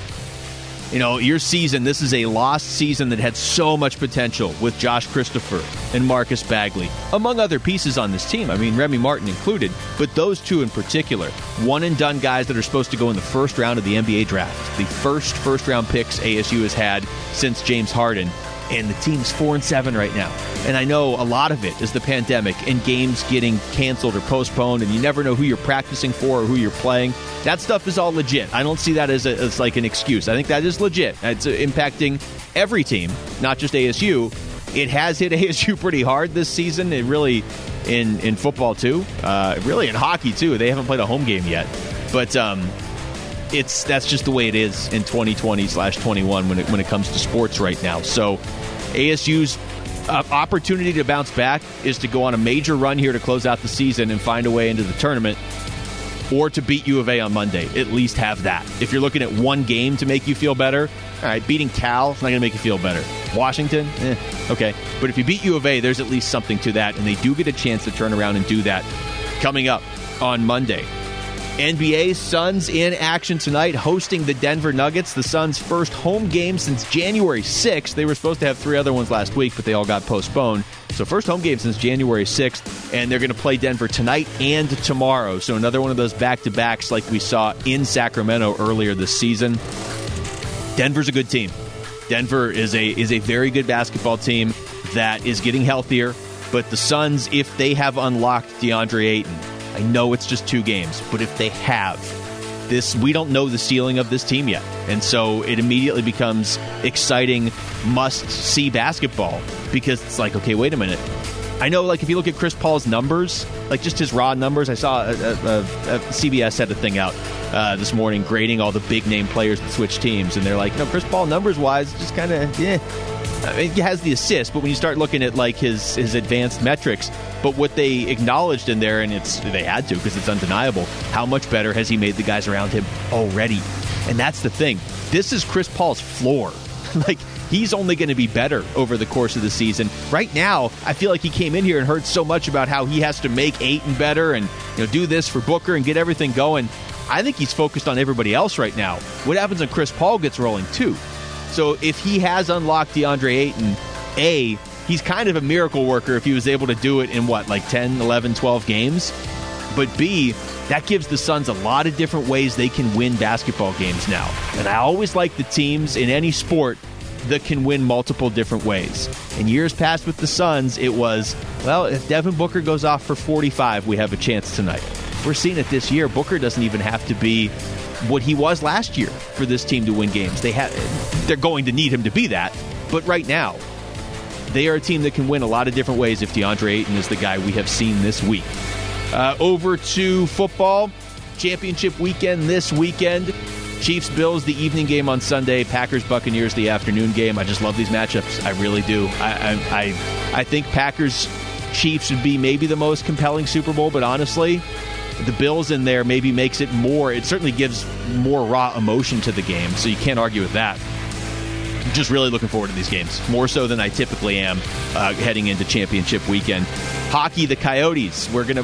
you know, your season, this is a lost season that had so much potential with Josh Christopher and Marcus Bagley, among other pieces on this team. I mean, Remy Martin included, but those two in particular, one and done guys that are supposed to go in the first round of the NBA draft. The first first round picks ASU has had since James Harden and the team's four and seven right now. And I know a lot of it is the pandemic and games getting canceled or postponed, and you never know who you're practicing for or who you're playing. That stuff is all legit. I don't see that as, a, as like an excuse. I think that is legit. It's impacting every team, not just ASU. It has hit ASU pretty hard this season. It really in in football too. Uh, really in hockey too. They haven't played a home game yet, but. Um, it's that's just the way it is in 2020 slash 21 when it when it comes to sports right now. So ASU's uh, opportunity to bounce back is to go on a major run here to close out the season and find a way into the tournament or to beat U of A on Monday. At least have that. If you're looking at one game to make you feel better, all right, beating Cal is not going to make you feel better. Washington, eh, okay. But if you beat U of A, there's at least something to that, and they do get a chance to turn around and do that coming up on Monday. NBA Suns in action tonight, hosting the Denver Nuggets. The Suns' first home game since January 6th. They were supposed to have three other ones last week, but they all got postponed. So, first home game since January 6th, and they're going to play Denver tonight and tomorrow. So, another one of those back to backs like we saw in Sacramento earlier this season. Denver's a good team. Denver is a is a very good basketball team that is getting healthier. But the Suns, if they have unlocked DeAndre Ayton, I know it's just two games, but if they have, this we don't know the ceiling of this team yet. And so it immediately becomes exciting must see basketball because it's like, okay, wait a minute. I know, like, if you look at Chris Paul's numbers, like just his raw numbers, I saw a, a, a CBS had a thing out uh, this morning grading all the big name players that switch teams, and they're like, no, Chris Paul numbers wise, just kind of, yeah. I mean, he has the assist, but when you start looking at like his his advanced metrics, but what they acknowledged in there, and it's they had to because it's undeniable, how much better has he made the guys around him already? And that's the thing. This is Chris Paul's floor. like he's only going to be better over the course of the season. Right now, I feel like he came in here and heard so much about how he has to make Ayton better and you know do this for Booker and get everything going. I think he's focused on everybody else right now. What happens when Chris Paul gets rolling too? So if he has unlocked DeAndre Ayton, A, he's kind of a miracle worker if he was able to do it in what, like 10, 11, 12 games. But B, that gives the Suns a lot of different ways they can win basketball games now. And I always like the teams in any sport that can win multiple different ways. In years past with the Suns, it was, well, if Devin Booker goes off for 45, we have a chance tonight. We're seeing it this year. Booker doesn't even have to be what he was last year for this team to win games. They have they're going to need him to be that, but right now they are a team that can win a lot of different ways if DeAndre Ayton is the guy we have seen this week. Uh, over to football championship weekend this weekend. Chiefs Bills the evening game on Sunday. Packers Buccaneers the afternoon game. I just love these matchups. I really do. I I I, I think Packers Chiefs would be maybe the most compelling Super Bowl, but honestly, the Bills in there maybe makes it more. It certainly gives more raw emotion to the game, so you can't argue with that just really looking forward to these games more so than I typically am uh, heading into championship weekend. Hockey, the Coyotes. We're going to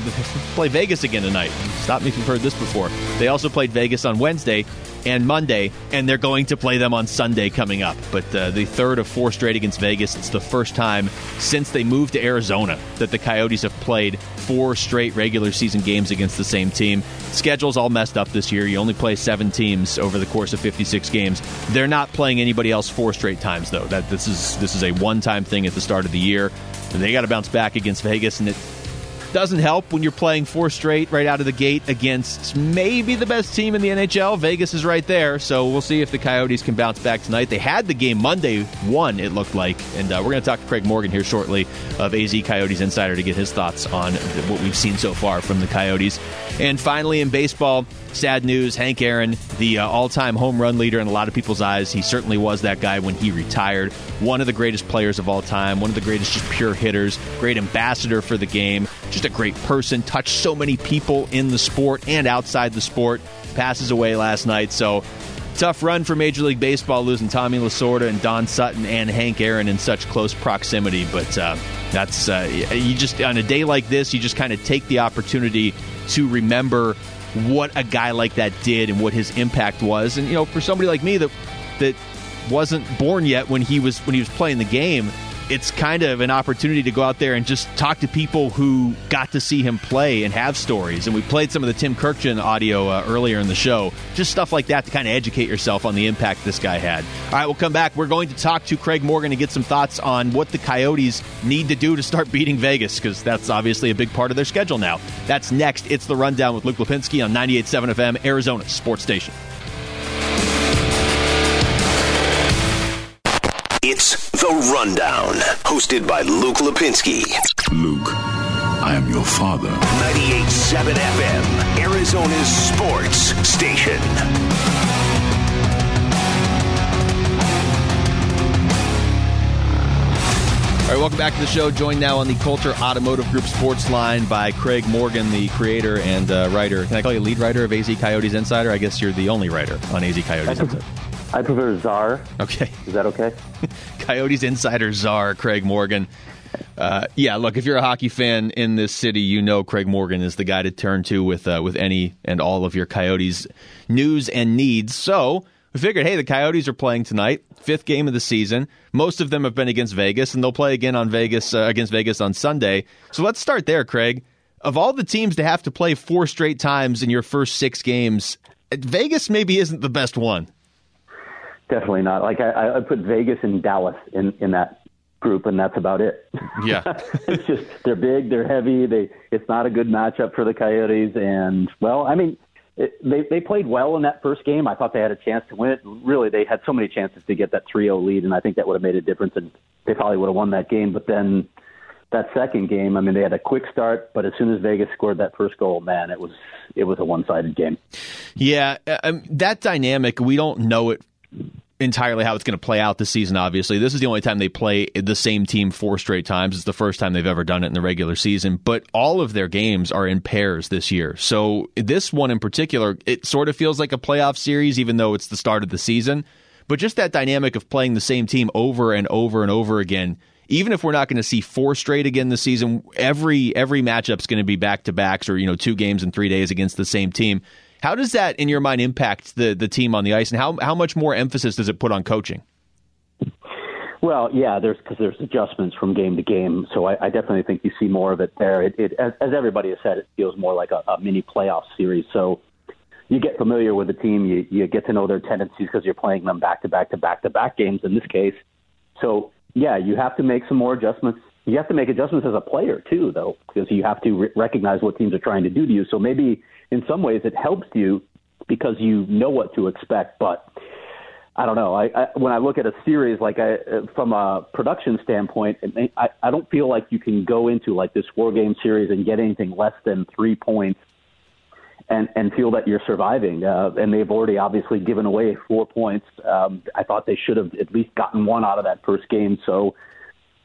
play Vegas again tonight. Stop me if you've heard this before. They also played Vegas on Wednesday and Monday, and they're going to play them on Sunday coming up. But uh, the third of four straight against Vegas. It's the first time since they moved to Arizona that the Coyotes have played four straight regular season games against the same team. Schedule's all messed up this year. You only play seven teams over the course of 56 games. They're not playing anybody else four straight times though. That this is this is a one-time thing at the start of the year. And they got to bounce back against Vegas, and it doesn't help when you're playing four straight right out of the gate against maybe the best team in the NHL. Vegas is right there, so we'll see if the Coyotes can bounce back tonight. They had the game Monday, one it looked like, and uh, we're going to talk to Craig Morgan here shortly of AZ Coyotes Insider to get his thoughts on what we've seen so far from the Coyotes. And finally, in baseball, sad news: Hank Aaron, the uh, all-time home run leader in a lot of people's eyes, he certainly was that guy when he retired. One of the greatest players of all time, one of the greatest just pure hitters, great ambassador for the game. Just just a great person, touched so many people in the sport and outside the sport. Passes away last night, so tough run for Major League Baseball losing Tommy Lasorda and Don Sutton and Hank Aaron in such close proximity. But uh, that's uh, you just on a day like this, you just kind of take the opportunity to remember what a guy like that did and what his impact was. And you know, for somebody like me that that wasn't born yet when he was when he was playing the game it's kind of an opportunity to go out there and just talk to people who got to see him play and have stories. And we played some of the Tim Kurkjian audio uh, earlier in the show, just stuff like that to kind of educate yourself on the impact this guy had. All right, we'll come back. We're going to talk to Craig Morgan and get some thoughts on what the Coyotes need to do to start beating Vegas, because that's obviously a big part of their schedule now. That's next. It's the Rundown with Luke Lapinski on 98.7 FM, Arizona Sports Station. Rundown, hosted by Luke Lapinski. Luke, I am your father. 98.7 FM, Arizona's sports station. All right, welcome back to the show. Joined now on the Coulter Automotive Group Sports Line by Craig Morgan, the creator and uh, writer. Can I call you lead writer of AZ Coyotes Insider? I guess you're the only writer on AZ Coyotes Insider. I prefer czar. Okay. Is that okay? Coyotes insider czar Craig Morgan. Uh, yeah, look, if you're a hockey fan in this city, you know Craig Morgan is the guy to turn to with uh, with any and all of your Coyotes news and needs. So we figured, hey, the Coyotes are playing tonight, fifth game of the season. Most of them have been against Vegas, and they'll play again on Vegas uh, against Vegas on Sunday. So let's start there, Craig. Of all the teams to have to play four straight times in your first six games, Vegas maybe isn't the best one. Definitely not. Like I, I put Vegas and Dallas in in that group, and that's about it. Yeah, it's just they're big, they're heavy. They it's not a good matchup for the Coyotes, and well, I mean. It, they they played well in that first game. I thought they had a chance to win it. Really, they had so many chances to get that 3-0 lead, and I think that would have made a difference, and they probably would have won that game. But then that second game, I mean, they had a quick start, but as soon as Vegas scored that first goal, man, it was it was a one sided game. Yeah, um, that dynamic we don't know it entirely how it's going to play out this season. Obviously, this is the only time they play the same team four straight times. It's the first time they've ever done it in the regular season. But all of their games are in pairs this year. So this one in particular, it sort of feels like a playoff series, even though it's the start of the season. But just that dynamic of playing the same team over and over and over again. Even if we're not going to see four straight again this season, every every matchup's going to be back to backs or you know two games in three days against the same team how does that, in your mind, impact the the team on the ice, and how how much more emphasis does it put on coaching? Well, yeah, there's because there's adjustments from game to game, so I, I definitely think you see more of it there. It, it as, as everybody has said, it feels more like a, a mini playoff series. So you get familiar with the team, you you get to know their tendencies because you're playing them back to back to back to back games in this case. So yeah, you have to make some more adjustments. You have to make adjustments as a player too, though, because you have to re- recognize what teams are trying to do to you. So maybe in some ways it helps you because you know what to expect. But I don't know. I, I when I look at a series like I, from a production standpoint, I, I don't feel like you can go into like this four game series and get anything less than three points and and feel that you're surviving. Uh, and they've already obviously given away four points. Um, I thought they should have at least gotten one out of that first game. So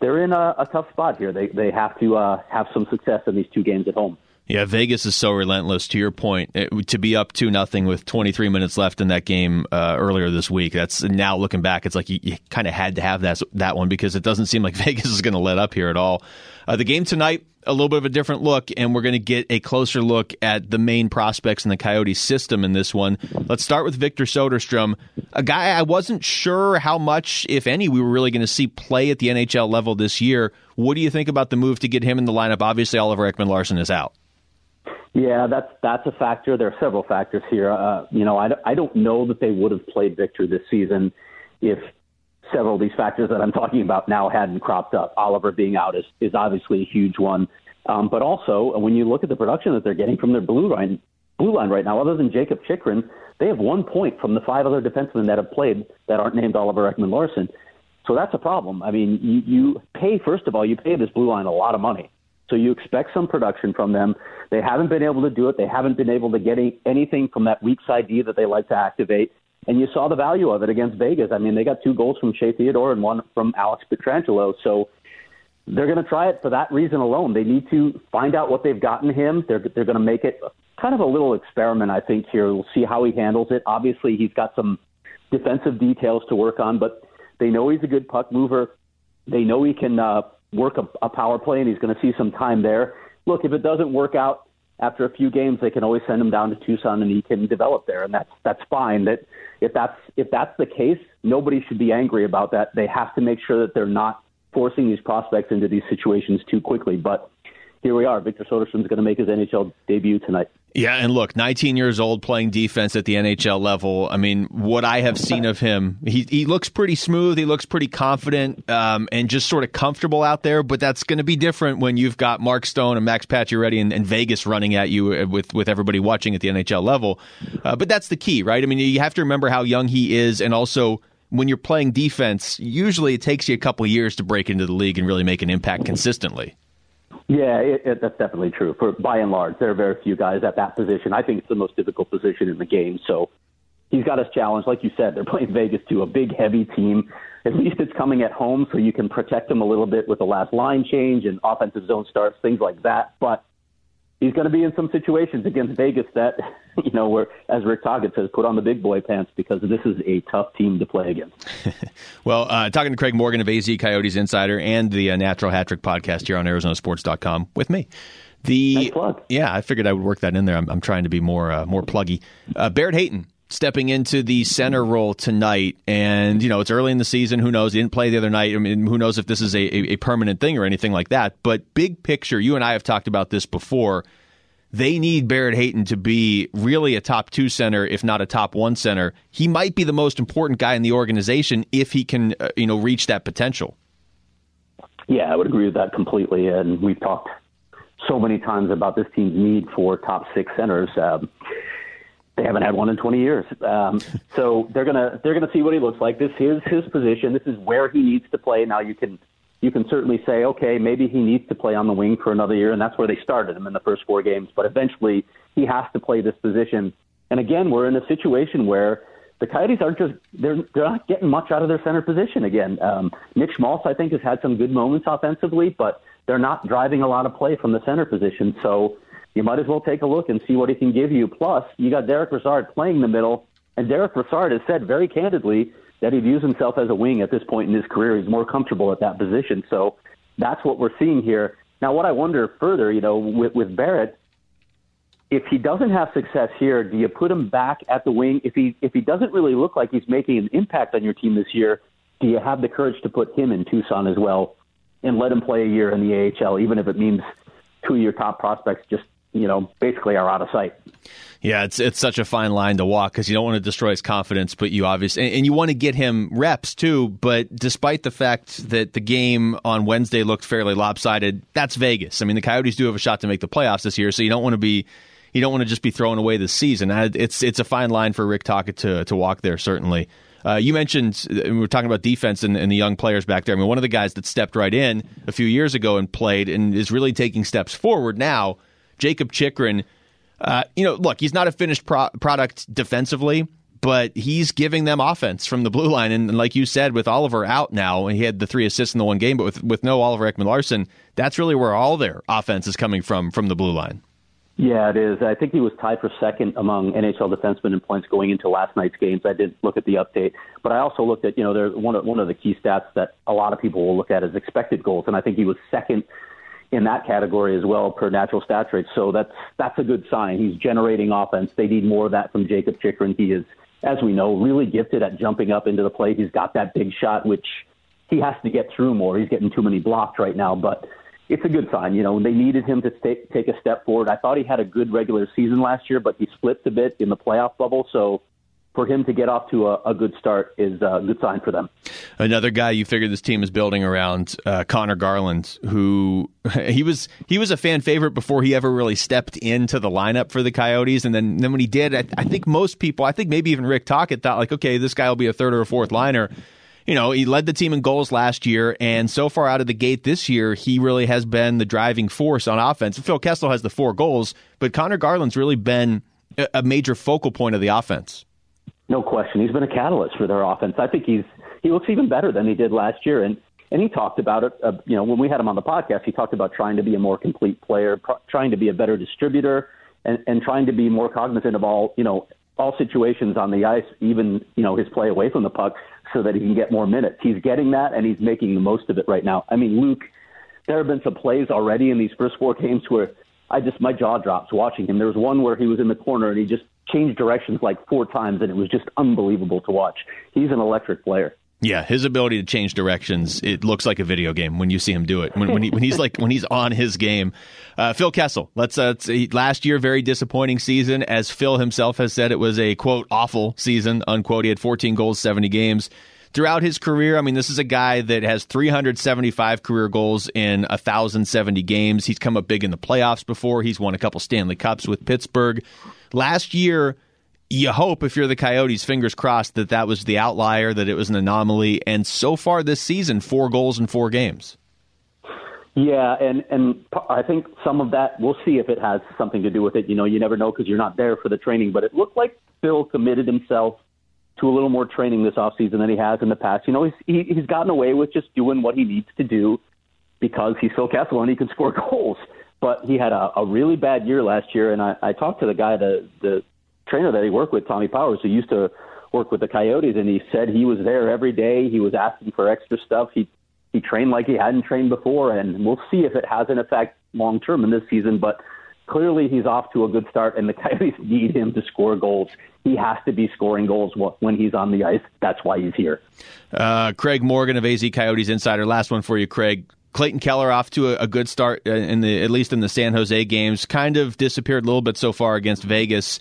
they're in a, a tough spot here. They they have to uh, have some success in these two games at home. Yeah, Vegas is so relentless. To your point, it, to be up two nothing with 23 minutes left in that game uh, earlier this week. That's now looking back, it's like you, you kind of had to have that that one because it doesn't seem like Vegas is going to let up here at all. Uh, the game tonight, a little bit of a different look, and we're going to get a closer look at the main prospects in the Coyotes system in this one. Let's start with Victor Soderstrom, a guy I wasn't sure how much, if any, we were really going to see play at the NHL level this year. What do you think about the move to get him in the lineup? Obviously, Oliver Ekman Larsson is out. Yeah, that's that's a factor. There are several factors here. Uh, you know, I, I don't know that they would have played Victor this season if several of these factors that I'm talking about now hadn't cropped up. Oliver being out is, is obviously a huge one. Um, but also, when you look at the production that they're getting from their blue line, blue line right now, other than Jakob Chychrun, they have one point from the five other defensemen that have played that aren't named Oliver Ekman Larsson. So that's a problem. I mean, you, you pay, first of all, you pay this blue line a lot of money. So you expect some production from them. They haven't been able to do it. They haven't been able to get any, anything from that weak side D that they like to activate. And you saw the value of it against Vegas. I mean, they got two goals from Shea Theodore and one from Alex Pietrangelo. So they're going to try it for that reason alone. They need to find out what they've gotten him. They're they're going to make it kind of a little experiment, I think. Here, we'll see how he handles it. Obviously, he's got some defensive details to work on, but they know he's a good puck mover. They know he can uh, work a, a power play, and he's going to see some time there. Look, if it doesn't work out after a few games, they can always send him down to Tucson, and he can develop there, and that's that's fine. That if that's if that's the case, nobody should be angry about that. They have to make sure that they're not forcing these prospects into these situations too quickly. But here we are. Victor Soderstrom's going to make his NHL debut tonight. Yeah, and look, 19 years old playing defense at the NHL level. I mean, what I have seen of him, he he looks pretty smooth. He looks pretty confident um, and just sort of comfortable out there. But that's going to be different when you've got Mark Stone and Max Pacioretty and, and Vegas running at you uh, with with everybody watching at the NHL level. Uh, but that's the key, right? I mean, you have to remember how young he is, and also when you're playing defense, usually it takes you a couple years to break into the league and really make an impact consistently. Yeah, it, it, that's definitely true. For by and large, there are very few guys at that position. I think it's the most difficult position in the game. So he's got his challenge. Like you said, they're playing Vegas too, a big, heavy team. At least it's coming at home, so you can protect them a little bit with the last line change and offensive zone starts, things like that. But he's going to be in some situations against Vegas that, you know, where, as Rick Tocchet says, put on the big boy pants because this is a tough team to play against. well, uh, talking to Craig Morgan of AZ Coyotes Insider and the uh, Natural Hat Trick podcast here on ArizonaSports.com with me. The nice plug. yeah, I figured I would work that in there. I'm, I'm trying to be more uh, more pluggy. Uh, Barrett Hayton stepping into the center role tonight. And, you know, it's early in the season. Who knows? He didn't play the other night. I mean, who knows if this is a, a, permanent thing or anything like that. But big picture, you and I have talked about this before they need Barrett Hayton to be really a top two center, if not a top one center. He might be the most important guy in the organization if he can, uh, you know, reach that potential. Yeah, I would agree with that completely. And we've talked so many times about this team's need for top six centers. Um, they haven't had one in 20 years. Um, so they're gonna they're gonna see what he looks like. This is his position. This is where he needs to play. Now you can you can certainly say, okay, maybe he needs to play on the wing for another year, and that's where they started him in the first four games. But eventually, he has to play this position. And again, we're in a situation where the Coyotes aren't just they're they're not getting much out of their center position again. Um, Nick Schmaltz, I think, has had some good moments offensively, but they're not driving a lot of play from the center position. So you might as well take a look and see what he can give you. Plus, you got Derek Brassard playing the middle, and Derek Brassard has said very candidly that he views himself as a wing at this point in his career. He's more comfortable at that position. So that's what we're seeing here. Now, what I wonder further, you know, with, with Barrett, if he doesn't have success here, do you put him back at the wing? If he if he doesn't really look like he's making an impact on your team this year, do you have the courage to put him in Tucson as well and let him play a year in the AHL, even if it means two of your top prospects just you know basically are out of sight? Yeah, it's it's such a fine line to walk because you don't want to destroy his confidence, but you obviously and, and, you want to get him reps too. But despite the fact that the game on Wednesday looked fairly lopsided, that's Vegas. I mean, the Coyotes do have a shot to make the playoffs this year, so you don't want to be you don't want to just be throwing away the season. It's it's a fine line for Rick Tocchet to to walk there. Certainly, uh, you mentioned we were talking about defense and, and, the young players back there. I mean, one of the guys that stepped right in a few years ago and played and is really taking steps forward now, Jakob Chychrun, Uh, you know, look, he's not a finished pro- product defensively, but he's giving them offense from the blue line. And, and, like you said, with Oliver out now, he had the three assists in the one game, but with, with no Oliver Ekman Larsson, that's really where all their offense is coming from, from the blue line. Yeah, it is. I think he was tied for second among NHL defensemen in points going into last night's games. I did look at the update, but I also looked at you know there's one of one of the key stats that a lot of people will look at is expected goals, and I think he was second in that category as well per Natural Stat Trick. So that's that's a good sign. He's generating offense. They need more of that from Jakob Chychrun. He is, as we know, really gifted at jumping up into the plate. He's got that big shot, which he has to get through more. He's getting too many blocks right now, but it's a good sign. You know, they needed him to take take a step forward. I thought he had a good regular season last year, but he slipped a bit in the playoff bubble. So for him to get off to a, a, good start is a good sign for them. Another guy you figure this team is building around, uh, Conor Garland, who he was he was a fan favorite before he ever really stepped into the lineup for the Coyotes, and then then when he did, I, I think most people, I think maybe even Rick Tocchet thought like, okay, this guy will be a third or a fourth liner you know, he led the team in goals last year, and so far out of the gate this year, he really has been the driving force on offense. Phil Kessel has the four goals, but Conor Garland's really been a major focal point of the offense. No question, he's been a catalyst for their offense. I think he's he looks even better than he did last year, and and he talked about it. Uh, you know, when we had him on the podcast, he talked about trying to be a more complete player, pr- trying to be a better distributor, and and trying to be more cognizant of all you know all situations on the ice, even you know his play away from the puck so that he can get more minutes. He's getting that, and he's making the most of it right now. I mean, Luke, there have been some plays already in these first four games where I just my jaw drops watching him. There was one where he was in the corner and he just changed directions like four times, and it was just unbelievable to watch. He's an electric player. Yeah, his ability to change directions, it looks like a video game when you see him do it. When, when, he, when he's like when he's on his game. Uh, Phil Kessel, let's uh, last year very disappointing season, as Phil himself has said, it was a quote awful season unquote. He had 14 goals, 70 games throughout his career. I mean, this is a guy that has 375 career goals in 1,070 games. He's come up big in the playoffs before. He's won a couple Stanley Cups with Pittsburgh. Last year, you hope if you're the Coyotes, fingers crossed, that that was the outlier, that it was an anomaly. And so far this season, four goals in four games. Yeah, and and I think some of that we'll see if it has something to do with it. You know, you never know because you're not there for the training. But it looked like Phil committed himself to a little more training this offseason than he has in the past. You know, he's he, he's gotten away with just doing what he needs to do because he's Phil Kessel and he can score goals. But he had a, a really bad year last year, and I, I talked to the guy, the the trainer that he worked with, Tommy Powers, who used to work with the Coyotes, and he said he was there every day. He was asking for extra stuff. He he trained like he hadn't trained before, and we'll see if it has an effect long term in this season. But clearly, he's off to a good start, and the Coyotes need him to score goals. He has to be scoring goals when he's on the ice. That's why he's here. Uh, Craig Morgan of AZ Coyotes Insider. Last one for you, Craig. Clayton Keller off to a, a, good start uh, in the at least in the San Jose games. Kind of disappeared a little bit so far against Vegas.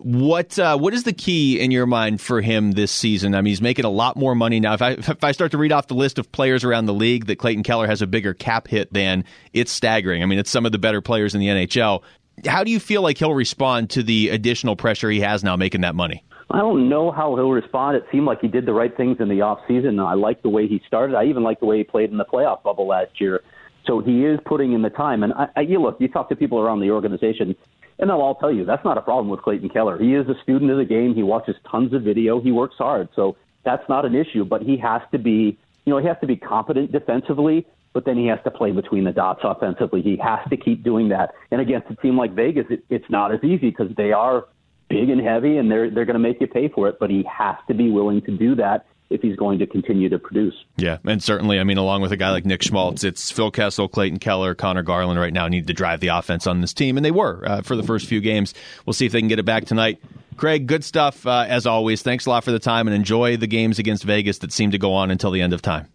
What uh, what is the key in your mind for him this season? I mean, he's making a lot more money now. If I if I start to read off the list of players around the league that Clayton Keller has a bigger cap hit than, it's staggering. I mean, it's some of the better players in the NHL. How do you feel like he'll respond to the additional pressure he has now making that money? I don't know how he'll respond. It seemed like he did the right things in the off season. I like the way he started. I even like the way he played in the playoff bubble last year. So he is putting in the time. And I, I, you look, you talk to people around the organization, and they'll all tell you that's not a problem with Clayton Keller. He is a student of the game. He watches tons of video. He works hard. So that's not an issue. But he has to be, you know, he has to be competent defensively. But then he has to play between the dots offensively. He has to keep doing that. And against a team like Vegas, it, it's not as easy because they are big and heavy, and they're they're going to make you pay for it. But he has to be willing to do that if he's going to continue to produce. Yeah, and certainly, I mean, along with a guy like Nick Schmaltz, it's Phil Kessel, Clayton Keller, Conor Garland right now need to drive the offense on this team, and they were uh, for the first few games. We'll see if they can get it back tonight. Craig, good stuff uh, as always. Thanks a lot for the time, and enjoy the games against Vegas that seem to go on until the end of time.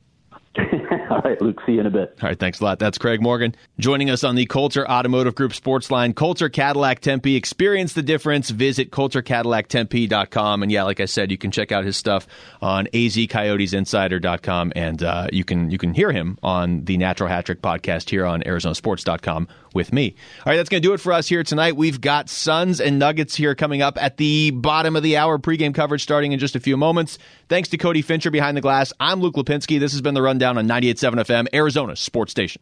All right, Luke. See you in a bit. All right, thanks a lot. That's Craig Morgan joining us on the Coulter Automotive Group Sports Line. Coulter Cadillac Tempe. Experience the difference. Visit CoulterCadillacTempe.com. And yeah, like I said, you can check out his stuff on azcoyotesinsider.com, and uh, you can you can hear him on the Natural Hat Trick podcast here on ArizonaSports.com with me. All right, that's going to do it for us here tonight. We've got Suns and Nuggets here coming up at the bottom of the hour. Pregame coverage starting in just a few moments. Thanks to Cody Fincher behind the glass. I'm Luke Lapinski. This has been the rundown on 98.7 FM, Arizona Sports Station.